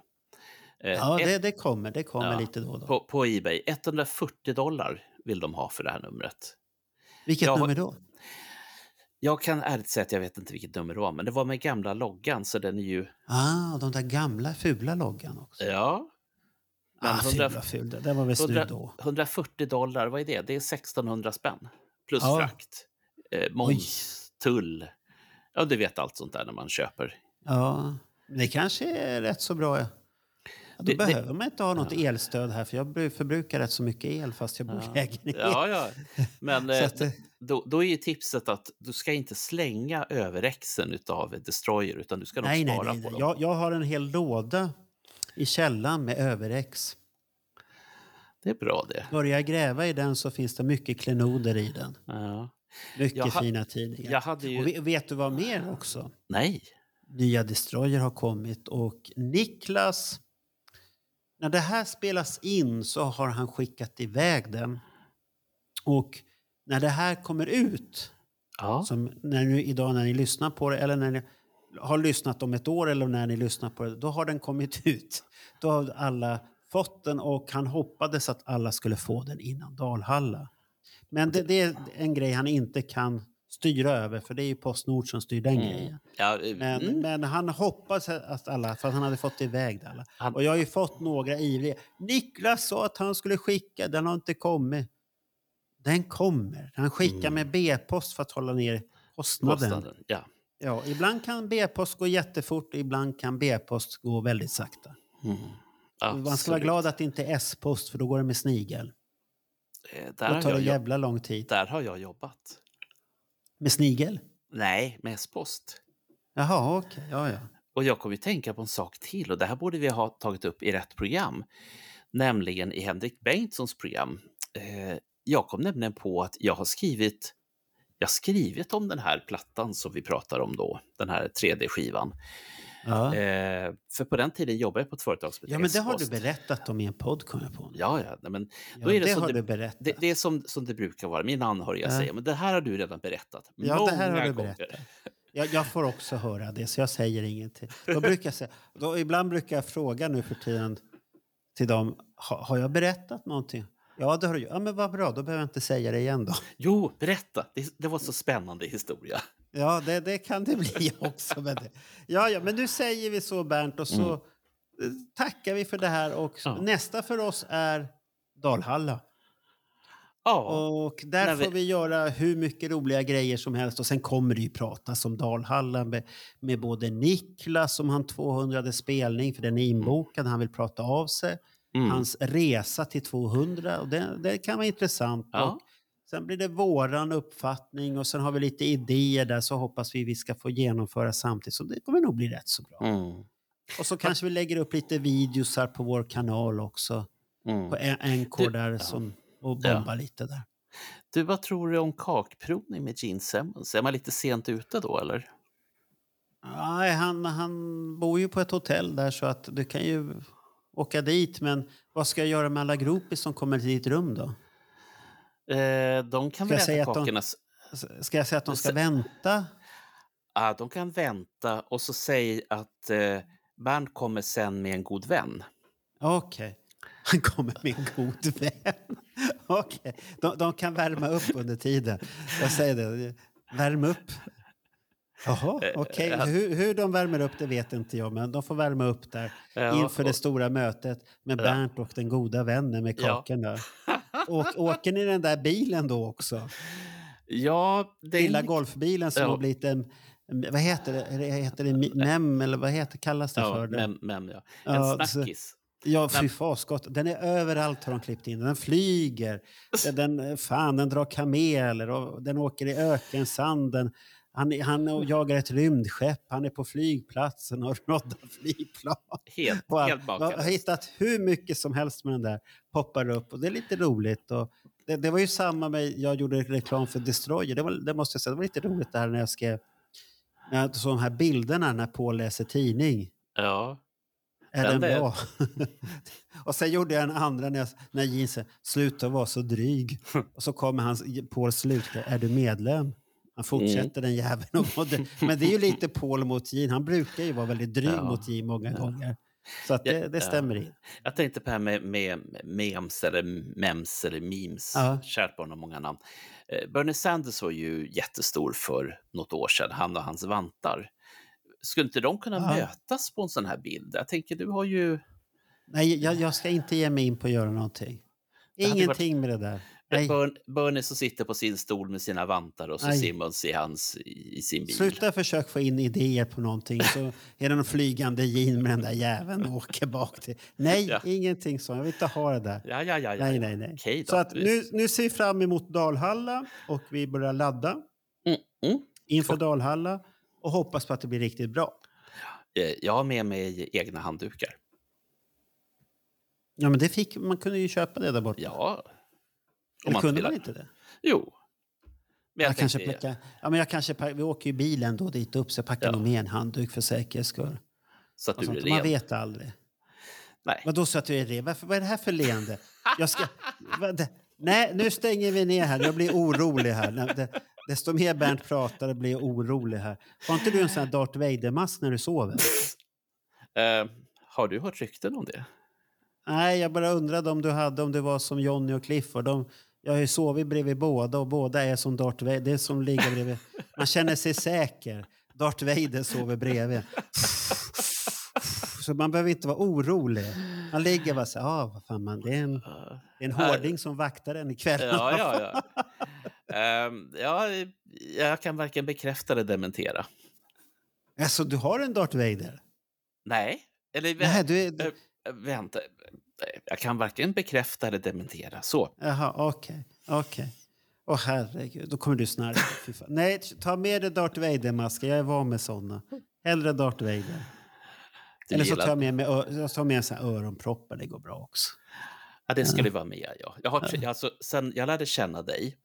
Eh, Ja, ett- det, det kommer. Det kommer Ja, lite då och då. på, på Ebay. 140 dollar vill de ha för det här numret. Vilket jag nummer då? Jag kan ärligt säga att jag vet inte vilket nummer det var, men det var med gamla loggan, så den är ju... Ah, de där gamla fula loggan också. Ja. Men ah, 100 fula, fula. Den var väl snygg 100, då. 140 dollar, vad är det? Det är 1600 spänn. Plus Ja. frakt. Eh, moms, tull. Ja, du vet allt sånt där när man köper. Ja, det kanske är rätt så bra. Ja, då Det- behöver man inte ha något elstöd här för jag bru- förbrukar rätt så mycket el fast jag bor i lägenhet. Ja, ja. Men <laughs> eh, att då, då är ju tipset att du ska inte slänga överrexen av Destroyer, utan du ska nog nej, nej, spara nej. på nej. dem. Jag, jag har en hel låda i källaren med överex. Det är bra det. Jag gräva i den så finns det mycket klenoder i den. Ja. Mycket Jag fina tidningar. Ju... Och ve- vet du vad mer också? Nej. Nya Destroyer har kommit och Niklas, när det här spelas in så har han skickat iväg den. Och när det här kommer ut, Ja. som när nu, idag när ni lyssnar på det, eller när ni har lyssnat om ett år eller när ni lyssnar på det, då har den kommit <laughs> ut. Då har alla fått den och han hoppades att alla skulle få den innan Dalhalla. Men det, det är en grej han inte kan styra över, för det är ju Postnord som styr den grejen. Ja, Men, mm. men han hoppas att alla, för att han hade fått iväg det alla. Han- Och jag har ju fått några ivriga. Niklas sa att han skulle skicka, den har inte kommit. Den kommer. Han skickar Mm. med B-post för att hålla ner kostnaden. Kostnaden. Ja. Ja, ibland kan B-post gå jättefort, ibland kan B-post gå väldigt sakta. Mm. Man ska vara glad att det inte är S-post, för då går det med snigel. Eh, Då Där tar har, det jävla lång tid. där har jag jobbat. Med snigel? Nej, med S-post. Jaha, okej. Ja, ja. Och jag kommer ju tänka på en sak till och det här borde vi ha tagit upp i rätt program. Nämligen i Henrik Bengtssons program. Eh, jag kom nämligen på att jag har skrivit jag har skrivit om den här plattan som vi pratar om då, den här 3D-skivan. Ja. Eh, för på den tiden jobbade jag på ett företag som ja, men det har du berättat om i en podd, kom jag på. Ja, ja. Men Ja, då är det, det som har det, du berättat. det, det är som, som det brukar vara. Mina anhöriga Ja. säger, men det här har du redan berättat. Ja, det här har du gånger." berättat. Jag, jag får också höra det, så jag säger ingenting. Då brukar jag säga, då, ibland brukar jag fråga nu för tiden till dem, "Ha- har jag berättat någonting? Ja, det har du. Ja, men vad bra, då behöver jag inte säga det igen då. Jo, berätta. Det, det var så spännande historia. Ja, det, det kan det <laughs> bli också. Men det. Ja, ja, men nu säger vi så Bernt och så Mm. eh, tackar vi för det här. Och Ja. nästa för oss är Dalhalla. Ja, Och där när vi- får vi göra hur mycket roliga grejer som helst. Och sen kommer det ju pratas om Dalhalla med, med både Niklas som han 200 spelning, för den är inbokad, han vill prata av sig. mm. Hans resa till 200, och det, det kan vara intressant. Ja. Och sen blir det våran uppfattning och sen har vi lite idéer där så hoppas vi vi ska få genomföra samtidigt. Så det kommer nog bli rätt så bra. Mm. Och så kanske vi lägger upp lite videos här på vår kanal också. Mm. På en, NK där ja. som, och Ja. bomba lite där. Du, vad tror du om kakprovning med Gene Simmons? Är man lite sent ute då, eller? Nej, han, han bor ju på ett hotell där så att du kan ju åka dit. Men vad ska jag göra med alla gropis som kommer till ditt rum då? Eh, de Ska kan väl jag äta att de- kakorna... s- Ska jag säga att de ska Så- vänta? Ja, de kan vänta och så säg att eh, Bernt kommer sen med en god vän. Okej. <laughs> Han kommer med en god vän. <laughs> Okej. De, de kan värma upp under tiden. Jag säger det. Värm upp. Jaha, Eh, okej. eh, Hur, hur de värmer upp det vet inte jag, men de får värma upp där inför det stora mötet med. Bernt och den goda vännen med Ja. <laughs> Och, åker ni den där bilen då också? Ja, det Lilla en- golfbilen som Ja. har blivit en... Vad heter det? Heter det mem eller vad heter, kallas det Ja, för? Det? mem, mem, ja. En Ja, snackis. Ja, fy fasgott. Den är överallt har de klippt in. Den flyger. <laughs> Den, fan, den drar kameler och den åker i ökensanden. Han, han jagar ett rymdskepp. Han är på flygplatsen och roddar flygplan. Helt, Och han- helt jag har hittat hur mycket som helst med den där. Poppar upp och det är lite roligt. Och det, det var ju samma med, jag gjorde reklam för Destroyer. Det, var, det måste jag säga, det var lite roligt där när jag skrev, såg de här bilderna när Paul läser tidning. Ja. Är Den bra? <laughs> och sen gjorde jag en andra när, jag, när Jean sluta vara så dryg. <laughs> och så kommer hans Paul slut. Är du medlem? Han fortsätter Mm. den jäveln. Och Men det är ju lite <laughs> Paul mot Jean. Han brukar ju vara väldigt dryg Ja. mot Jean många gånger. Så att Ja, det, det ja. stämmer in. Jag tänkte på det här med, med memes eller mems eller memes. Ja. Kärt barn har många namn. Eh, Bernie Sanders var ju jättestor för något år sedan, han och hans vantar. Skulle inte de kunna Ja. mötas på en sån här bild? Jag tänker, du har ju... Nej, jag, jag ska inte ge mig in på att göra någonting. Ingenting med det där. Bern, Bernie som sitter på sin stol med sina vantar och så Nej. Simmons i, hans, i sin bil. Sluta försök få in idéer på någonting så är det någon flygande Jean med den där jäveln och åker bak till. Nej, Ja. ingenting så. Jag vill inte ha det där. Ja, ja, ja. ja. Nej, nej, nej. Okej då. Så att nu, nu ser vi fram emot Dalhalla och vi börjar ladda Mm, mm. inför Dalhalla och hoppas på att det blir riktigt bra. Eh, Jag har med mig egna handdukar. Ja, men det fick, man kunde ju köpa det där borta. Ja. Eller man kunde vill man inte det? Jo. Men Jag, jag kanske packar, ja, men jag kanske vi åker ju bilen då dit upp så jag packar Ja. nog med en handduk för säkerhets skull. så att du är sånt. Man ren. vet aldrig. Nej. Vadå så att du är ren? Varför, vad är det här för leende? Jag ska, vad, nej, nu stänger vi ner här. Jag blir orolig här. Det, desto mer Bernt pratar, det blir jag orolig här. Har inte du en sån här Darth Vader-mask när du sover? Eh, har du hört rykten om det? Nej, jag bara undrade om du hade, om det var som Johnny och Clifford. De, jag har ju sovit bredvid båda och båda är som Darth Vader. Det som ligger bredvid. Man känner sig säker. Darth Vader sover bredvid. Så man behöver inte vara orolig. Man ligger bara så här, ah, vad fan man, det är en, det är en hårding som vaktar en ikväll. Ja, ja, ja. Ehm, ja, jag kan varken bekräfta eller dementera. Alltså, du har en Darth Vader? Nej, eller Nej, du är, eh, vänta. Jag kan varken bekräfta eller dementera. Så. jaha, okej. okej. Åh herregud, då kommer du snarka. Nej, ta med dig Darth Vader-masken. Jag är van med såna. Hellre Darth Vader. Du Eller så tar jag med mig jag tar med en sån öronproppar. Det går bra också. Ja, det skulle vara med, ja. Jag har, alltså, sen jag lärde känna dig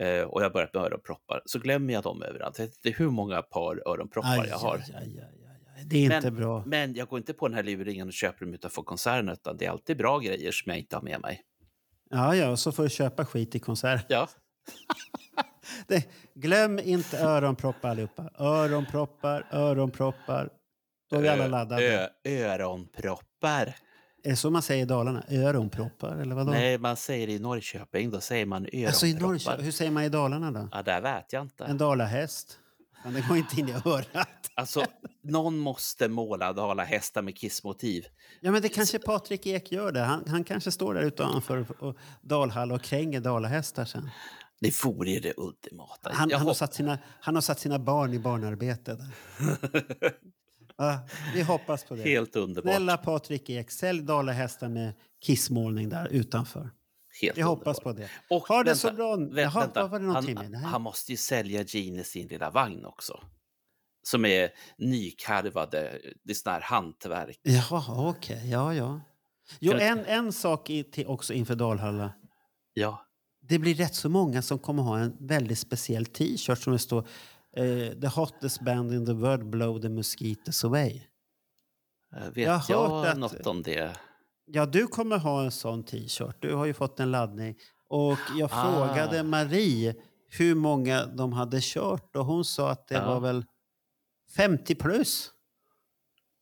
eh, och jag börjat med öronproppar så glömmer jag dem överallt. Jag vet inte hur många par öronproppar jag har. Aj, aj, aj, aj, aj. Det är inte Men- bra. Men jag går inte på den här luringen och köper dem utanför konserten, utan det är alltid bra grejer som jag inte har med mig. Ja, ja, och så får du köpa skit i konsert. Ja, <laughs> Det, glöm inte öronproppar allihopa. Öronproppar, öronproppar. Då är vi alla laddade. Ö, öronproppar. Är det så man säger i Dalarna? Öronproppar, eller vadå? Nej, man säger i Norrköping, då säger man öronproppar. alltså i Norrköping. Hur säger man i Dalarna då? Ja, det vet jag inte. En dalahäst? Men det går inte in i örat. Alltså, någon måste måla dalahästar med kissmotiv. Ja, men det kanske Patrik Ek gör där. Han, han kanske står där utanför och Dalhalla och kränger dalahästar sen. Det vore det ultimata. Han, han, har satt sina, han har satt sina barn i barnarbete där. <laughs> Ja, vi hoppas på det. Helt underbart. Snälla Patrik Ek, sälj dalahästar med kissmålning där utanför. Helt Vi hoppas underbart. på det. Och Har det vänta, så bra? vä- Jaha, vänta. var det han, han måste ju sälja Gene sin lilla vagn också. Som är nykarvade, det är sån här hantverk. Jaha, okej. Ja, ja. Jo, Kan- en, en sak i, till, också inför Dalhalla. Ja, Det blir rätt så många som kommer ha en väldigt speciell t-shirt som det står eh, The hottest band in the world blow the mosquitoes away. eh, vet Jag jag, hört att- något om det? Ja, du kommer ha en sån t-shirt. Du har ju fått en laddning. Och jag Ah. frågade Marie hur många de hade kört och hon sa att det Ja. var väl 50 plus.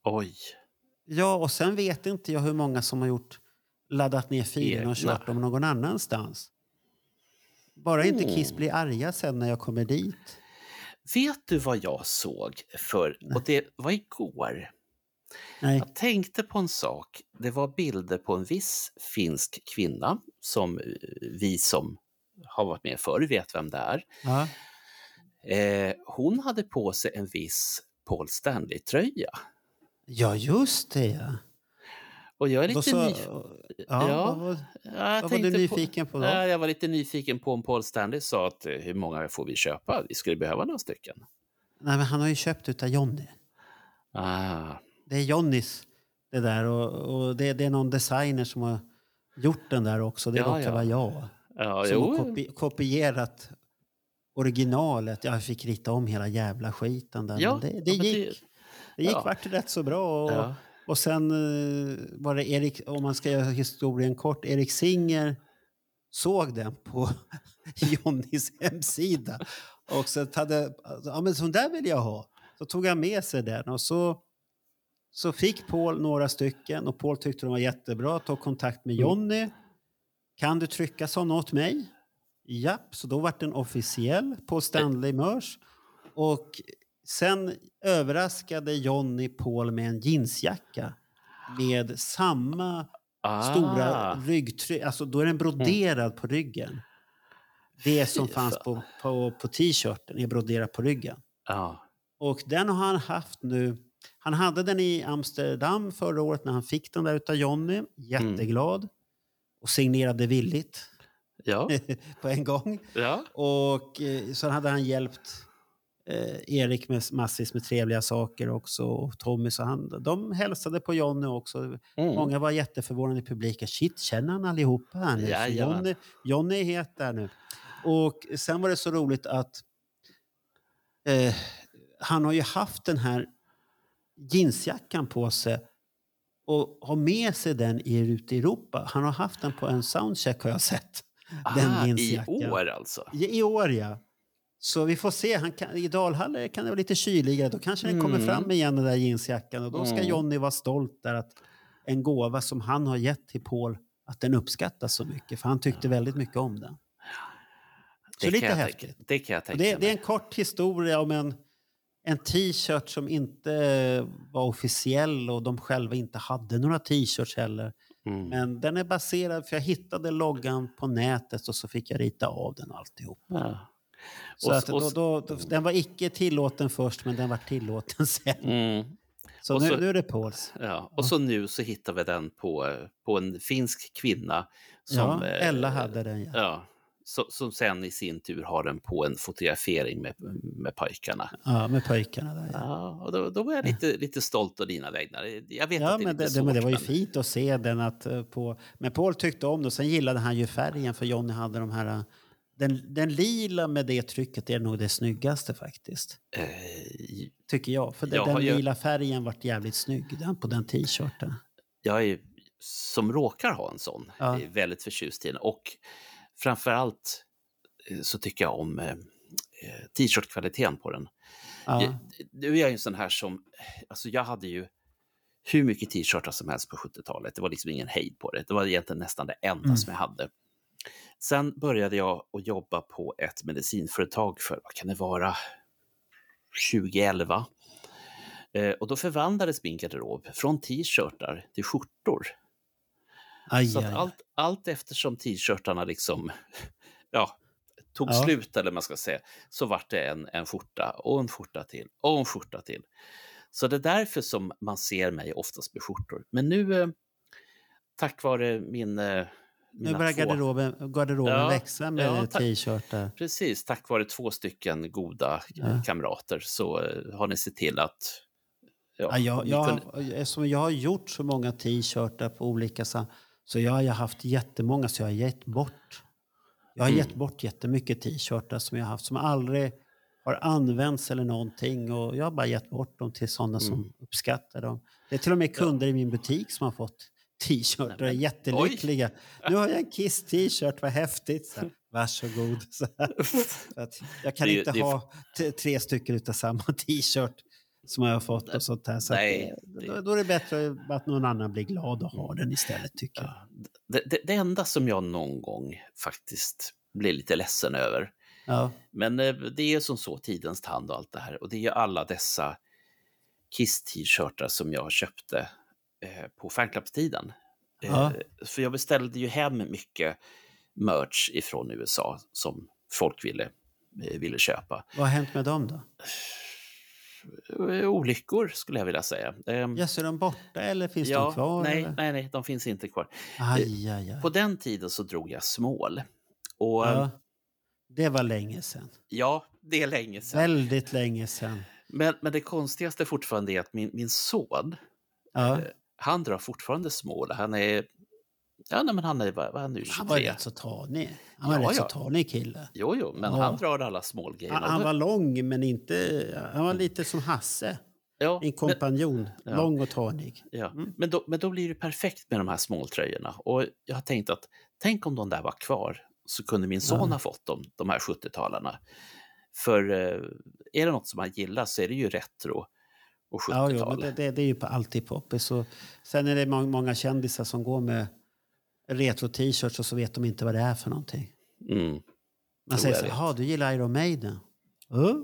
Oj. Ja, och sen vet inte jag hur många som har gjort laddat ner filerna och kört dem någon annanstans. Bara inte Mm. Kiss blir arga sen när jag kommer dit. Vet du vad jag såg för, och det var igår. Nej. Jag tänkte på en sak. Det var bilder på en viss finsk kvinna som eh, vi som har varit med förr vet vem det är. Ja. Eh, hon hade på sig en viss Paul Stanley-tröja. ja, just det ja. Och jag är Då lite så- nyfiken. Ja, Ja, Vad, vad var du nyfiken på, då? Ja, jag var lite nyfiken på om Paul Stanley sa att eh, hur många får vi köpa? Vi skulle behöva några stycken. Nej, men han har ju köpt utav Jonny. Ah, Det är Jonnys det där och, och det, det är någon designer som har gjort den där också. Det råkar ja. vara jag. ja, som har jo. kopi, kopierat originalet. Jag fick rita om hela jävla skiten där. Ja, men det, det ja, gick, det gick ja. vart rätt så bra. Och, Ja. och sen eh, var det Erik, om man ska göra historien kort, Erik Singer såg den på <laughs> Jonnys hemsida. Och så hade, ja men sån där vill jag ha. Så tog han med sig den och så, så fick Paul några stycken och Paul tyckte de var jättebra. Tog kontakt med Jonny. Kan du trycka såna åt mig? Japp, så då vart den officiell på Stanley Mörs. Och sen överraskade Jonny Paul med en jeansjacka med samma stora Ah. ryggtryck. Alltså då är den broderad på ryggen. Det som fanns fan. på, på, på t-shirten är broderat på ryggen. Ja. Och den har han haft nu. Han hade den i Amsterdam förra året när han fick den där utav Jonny. Jätteglad. Och signerade villigt Ja. <laughs> på en gång. ja. Och eh, så hade han hjälpt eh, Erik med massvis med trevliga saker också. Och Tommy, så han, de hälsade på Jonny också. Mm. Många var jätteförvånade i publiken. Shit, känner han allihopa här nu? Jonny, Jonny är het där nu. Och sen var det så roligt att eh, han har ju haft den här jeansjackan på sig och har med sig den i, ute i Europa. Han har haft den på en soundcheck har jag sett. Den Ah, I jeansjackan. år alltså? I, I år, ja. Så vi får se. Han kan, I Dalhalle kan det vara lite kyligare. Då kanske den kommer Mm. fram igen, den där jeansjackan. Och då ska Mm. Jonny vara stolt där att en gåva som han har gett till Paul, att den uppskattas så mycket. För han tyckte väldigt mycket om den. Så Det lite kan jag häftigt. tänka- Det kan jag tänka det, det är en kort historia om en, en t-shirt som inte var officiell och de själva inte hade några t-shirts heller. Mm. Men den är baserad, för jag hittade loggan på nätet och så fick jag rita av den alltihop. Ja. Så Och- att då, då, då, den var icke tillåten först, men den var tillåten <laughs> sen. Mm. Så, nu, så- nu är det Pauls. Ja. Och så nu så hittar vi den på, på en finsk kvinna. Som, Ja, eh, Ella hade den, ja. Ja, som sen i sin tur har den på en fotografering med, med pojkarna. Ja, med pojkarna där. Ja, Ja, och då, då var jag lite, lite stolt å dina vägnar. Jag vet ja att det är men, det, det, men det var ju svårt, fint att se den. Att, eh, på, men Paul tyckte om det. Och sen gillade han ju färgen, för Johnny hade de här... eh, Den, den lila med det trycket är nog det snyggaste faktiskt. Eh, Tycker jag. För den, Jag den har ju- lila färgen vart jävligt snygg den, på den t-shirten. jag är, som råkar ha en sån, Ja. är väldigt förtjust i den. Och framför allt eh, så tycker jag om eh, eh, t-shirt-kvaliteten på den. Ja. Jag, nu är jag ju en sån här som, alltså jag hade ju hur mycket t-shirtar som helst på 70-talet. Det var liksom ingen hejd på det. Det var egentligen nästan det enda Mm. som jag hade. Sen började jag att jobba på ett medicinföretag för, vad kan det vara, 2011. Eh, och då förvandlades min garderob från t-shirtar till skjortor. Aj, Så aj, allt, allt eftersom t-shirtarna liksom, <laughs> ja, tog Ja. slut eller man ska säga, så vart det en, en skjorta och en skjorta till och en skjorta till. Så det är därför som man ser mig oftast med skjortor. Men nu, eh, tack vare min... Eh, Nu börjar garderoben, garderoben Ja, växla med ja, t-shirtar. Precis, tack vare två stycken goda Ja. kamrater så eh, har ni sett till att... Ja, jag, ni jag, kunde- eftersom jag har gjort så många t-shirtar på olika sa- så jag har haft jättemånga så jag har gett bort. Jag har Mm. gett bort jättemycket t-shirtar som jag har haft som aldrig har använts eller någonting och jag har bara gett bort dem till sådana som Mm. uppskattar dem. Det är till och med kunder i min butik som har fått t-shirtar och är jättelyckliga. Nu har jag en Kiss t-shirt, vad häftigt. Så, här, varsågod. <laughs> Så här. Jag kan Det inte det ha tre stycken utav samma <laughs> t-shirt. Som jag har fått och sånt där. Så Nej, det- då, då är det bättre att någon annan blir glad och har den istället tycker jag. Det, det, det enda som jag någon gång faktiskt blir lite ledsen över, Ja. men eh, det är som så tidens tand och allt det här. Och det är ju alla dessa Kiss-t-shirtar som jag köpte eh, på fanclubstiden. Ja. Eh, för jag beställde ju hem mycket merch ifrån USA som folk ville, eh, ville köpa. Vad har hänt med dem då? Eh, Olyckor skulle jag vilja säga. Ehm, Ja, så är de borta eller finns ja, de kvar? nej, eller? nej, nej, de finns inte kvar. Aj, aj, aj. På den tiden så drog jag smål. Och Ja. ja, Det var länge sedan. ja det är länge sedan. Väldigt länge sedan. Men, men det konstigaste fortfarande är att min, min son, Ja. eh, han drar fortfarande smål. Han är, ja, nej, men han är, vad vad är han nu, 23? Han var rätt så tanig. Han var Ja, rätt så ja. tanig kille. Jo, jo, men Ja. han drar alla smålgrejerna. Han, han var lång, men inte... Han var lite som Hasse. ja, En kompanjon. Ja. Lång och tanig. Ja, Mm. men, då, men då blir det perfekt med de här småltröjorna. Och jag har tänkt att tänk om de där var kvar så kunde min son Ja. ha fått dem, de här 70-talarna. För eh, är det något som man gillar så är det ju retro och Ja, jo, 70-tal. men det, det, det är ju på alltid poppis. Sen är det må- många kändisar som går med retro-t-shirts och så vet de inte vad det är för någonting. Mm. Man säger så jaha, du gillar Iron Maiden? <laughs> Uh?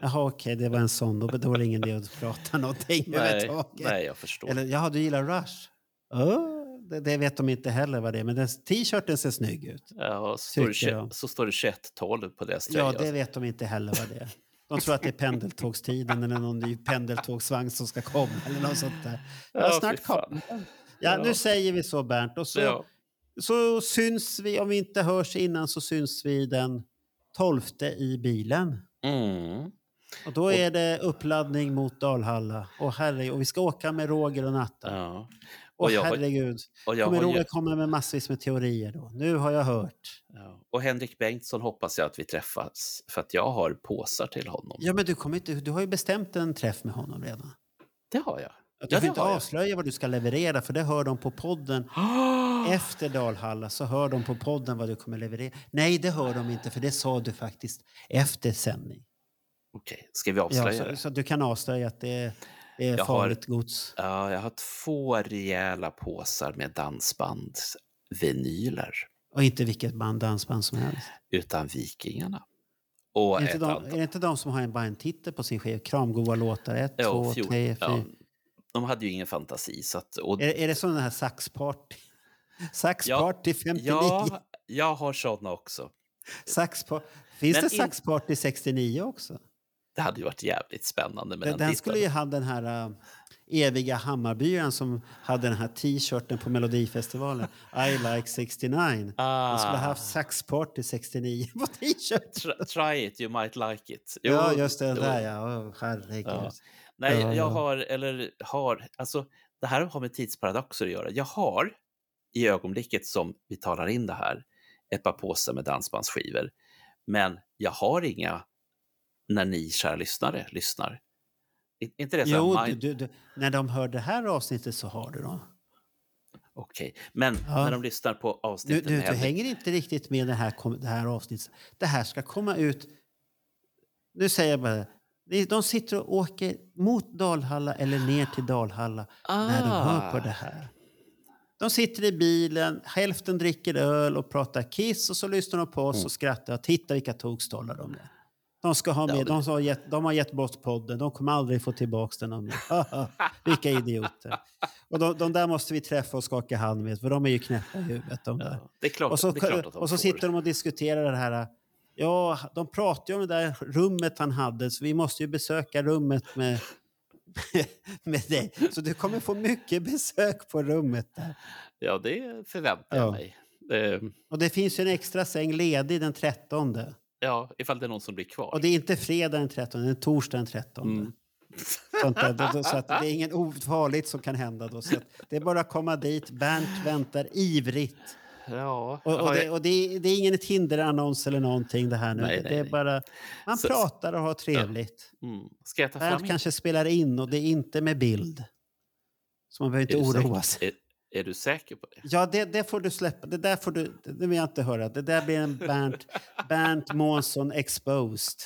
Jaha, okej, det var en sån. Då, då var det ingen idé att prata någonting Nej, nej, jag förstår. Eller, jaha, du gillar Rush? Uh? Det, det vet de inte heller vad det är, men t-shirten ser snygg ut. Ja, står det, tycker tjugo- jag. så står det 21-12 på deras Ja, tröja. det vet de inte heller vad det är. De tror att det är pendeltågstiden eller någon ny pendeltågsvagn som ska komma eller något sånt där. Ja, Ja, snart kommer. Ja, nu säger vi så Bernt. Och så, Ja. så syns vi, om vi inte hörs innan så syns vi den 12 i bilen. Mm. Och då är det uppladdning mot Dalhalla. Och, herre, och vi ska åka med Roger och Natta. Ja. Och, Och jag herregud, Och, jag kommer Roger ju, komma med massvis med teorier då? Nu har jag hört. ja. och Henrik Bengtsson hoppas jag att vi träffas för att jag har påsar till honom. Ja, men du, kommer inte, du har ju bestämt en träff med honom redan. Det har jag. Att du Ja, får inte har jag. avslöja vad du ska leverera, för det hör de på podden. <gasps> Efter Dalhalla så hör de på podden vad du kommer leverera. Nej, det hör de inte, för det sa du faktiskt efter sändning. Okej, ska vi Ja, avslöja så, det? så du kan avslöja att det är, det är Jag har- farligt gods. Ja, jag har två rejäla påsar med dansbandsvinyler Och inte vilket band, dansband som helst. utan Vikingarna. Och Är inte de, är det inte de som har en, bara en titel på sin skiva? Kramgoa låtar, ett, Ja, två, fjol- tre, ja, fyra. De hade ju ingen fantasi. Så att, och, Är, är det den här Saxparty? <laughs> Saxparty 59? ja, jag har sådana också. Saxpa- Finns Men det in- Saxparty 69 också? Det hade ju varit jävligt spännande med Den, den, den skulle ju ha den här uh, eviga Hammarbyaren som hade den här t-shirten på Melodifestivalen. I like 69. Den skulle ha haft Saxparty 69 på t-shirt. Try, try it, you might like it. Jo, Ja, just det. jo. Där ja. Oh, herregud. Ja. Nej, Ja, ja. jag har, eller har, alltså det här har med tidsparadoxer att göra. Jag har i ögonblicket som vi talar in det här ett par påsar med dansbandsskivor. Men jag har inga när ni kära lyssnare lyssnar. Inte det så Jo, du, du, du, när de hör det här avsnittet så har du dem. Okej, men Ja. när de lyssnar på Du, avsnittet du, du Henrik- hänger inte riktigt med det här, det här avsnittet. Det här ska komma ut... Nu säger jag bara... De sitter och åker mot Dalhalla eller ner till Dalhalla när de hör på Ah. det här. De sitter i bilen, hälften dricker öl och pratar Kiss och så lyssnar de på oss Mm. och skrattar. Titta vilka tokstollar de är. De, ska ha med, de, har gett, de har gett bort podden, de kommer aldrig få tillbaka den. Om <laughs> vilka idioter. Och de, de där måste vi träffa och skaka hand med, för de är ju knäppa i huvudet. De där. Ja, det är klart, Och så, det är klart att de och så sitter de och diskuterar det här. Ja, de pratar ju om det där rummet han hade, så vi måste ju besöka rummet med, <laughs> med dig. Så du kommer få mycket besök på rummet där. Ja, det förväntar Ja. jag mig. Eh, Och det finns ju en extra säng ledig den 13. ja, ifall det är någon som blir kvar. Och det är inte fredag den 13, det är torsdag den 13. Mm. Sånt där, så att <laughs> det är inget ofarligt som kan hända då. Så det är bara att komma dit. Bernt väntar ivrigt. Ja, Och, och, det, och det, är, det är ingen Tinder-annons eller någonting det här nu. Nej, det, nej, är nej. bara, man Så- pratar och har trevligt. mm. Ska jag ta fram kanske spelar in och det är inte med bild. Så man behöver inte oroa sig. Är, är du säker på det? Ja, det, det får du släppa. Det där får du, det vill jag inte höra. Det där blir en Bernt, Bernt Månsson exposed.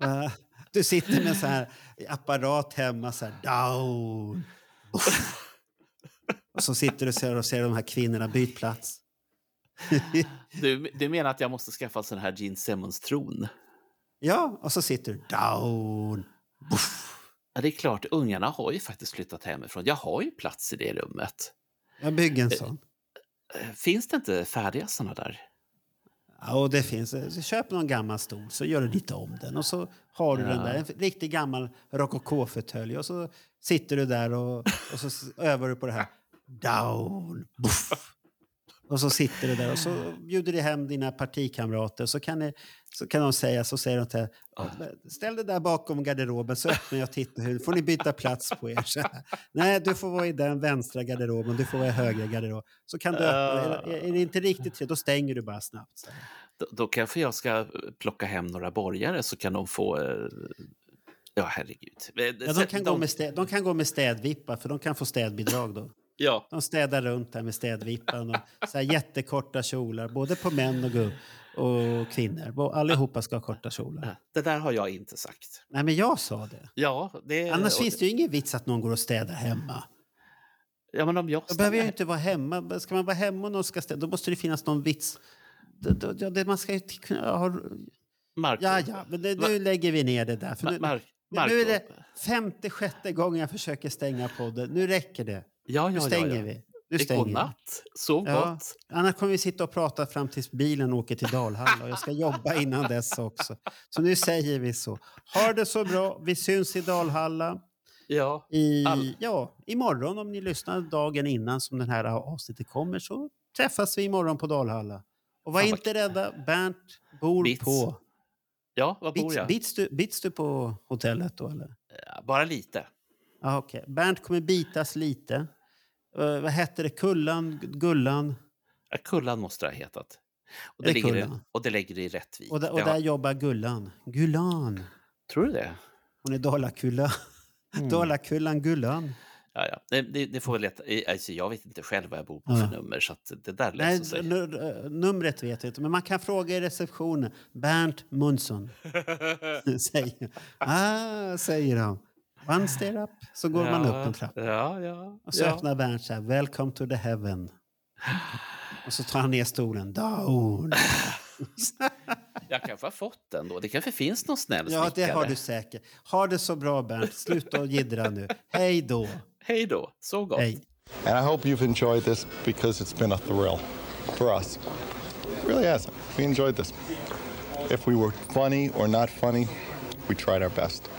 Va? Du sitter med en apparat hemma, så här down. Och så sitter du och ser, och ser de här kvinnorna byta plats. Du, du menar att jag måste skaffa en sån här Gene Simmons-tron? Ja, och så sitter du down. Ja, det är klart, ungarna har ju faktiskt flyttat hemifrån. Jag har ju plats i det rummet. Jag bygger en sån. Eh, Finns det inte färdiga såna där? Ja, och det finns. Så köp någon gammal stol så gör du lite om den och så har du den Ja. där. En riktigt gammal rokokofåtölj och så sitter du där och, och så övar du på det här. Down. Buff. Och så sitter du där och så bjuder du hem dina partikamrater så kan, ni, så kan de säga, så säger de till ställ dig där bakom garderoben så öppnar jag tittar hur får ni byta plats på er. Så här. Nej, du får vara i den vänstra garderoben, du får vara i högra garderoben. Så kan du öppna, är, är det inte riktigt trevligt, då stänger du bara snabbt. Då, då kanske jag ska plocka hem några borgare så kan de få... eh, Ja, herregud. Ja, de, kan gå med städ, de kan gå med städvippa, för de kan få städbidrag då. Ja, De städar runt där med städvippan och så jättekorta kjolar, både på män och, och kvinnor. Allihopa ska ha korta kjolar. det där har jag inte sagt. Nej, men jag sa det. Ja, det, Annars finns det ju ingen vits att någon går och städar hemma. Ja, men om jag Då behöver jag inte vara hemma. Ska man vara hemma och någon ska städa, då måste det finnas någon vits. Man ska ju kunna ha... Marco. Ja, ja, men det, nu lägger vi ner det där. För nu, Mar- nu är Marco. det femte, sjätte gången jag försöker stänga podden. Nu räcker det. Ja, Nu ja, stänger ja, ja. vi. Nu stänger vi. Godnatt. Sov Ja, gott. annars kommer vi sitta och prata fram tills bilen åker till Dalhalla. Och jag ska jobba innan dess också. Så nu säger vi så. Ha det så bra. Vi syns i Dalhalla. Ja. I, All- ja, imorgon om ni lyssnar dagen innan som den här avsnittet kommer så träffas vi imorgon på Dalhalla. Och var Fan, inte rädda. Bernt bor Bits. på... Ja, var bor Bits, jag? bits, du, bits du på hotellet då eller? Ja, Bara lite. Ja, okej. Bernt kommer bitas lite. Eh, vad hette det? Kullan? Gullan? Ja, Kullan måste det ha hetat. Och Det det, ligger, i- och det ligger i Rättvik. Och, där, och Det har- där jobbar Gullan. Gullan. Tror du det? Hon är Dalakulla. Mm. Dalakullan Gullan. Ja, ja. Det, det, får väl leta. Alltså, jag vet inte själv vad jag bor på Ja. för nummer, så det där Nej, löser sig. nu- numret vet jag inte, men man kan fråga i receptionen. Bernt Munson. <laughs> <laughs> säger, ah, säger han. One stair up, så går man upp en trappa. Ja, ja. Och så ja. öppnar Bernt så här, welcome to the heaven. Och så tar han ner stolen, down. <laughs> Jag kanske har fått den då. Det kanske finns någon snäll Ja, det har du säkert. Ha det så bra Bernt, sluta och jiddra nu. Hej då. Hej då. Så gott. Hej. And I hope you've enjoyed this because it's been a thrill for us. It really has. We enjoyed this. If we were funny or not funny, we tried our best.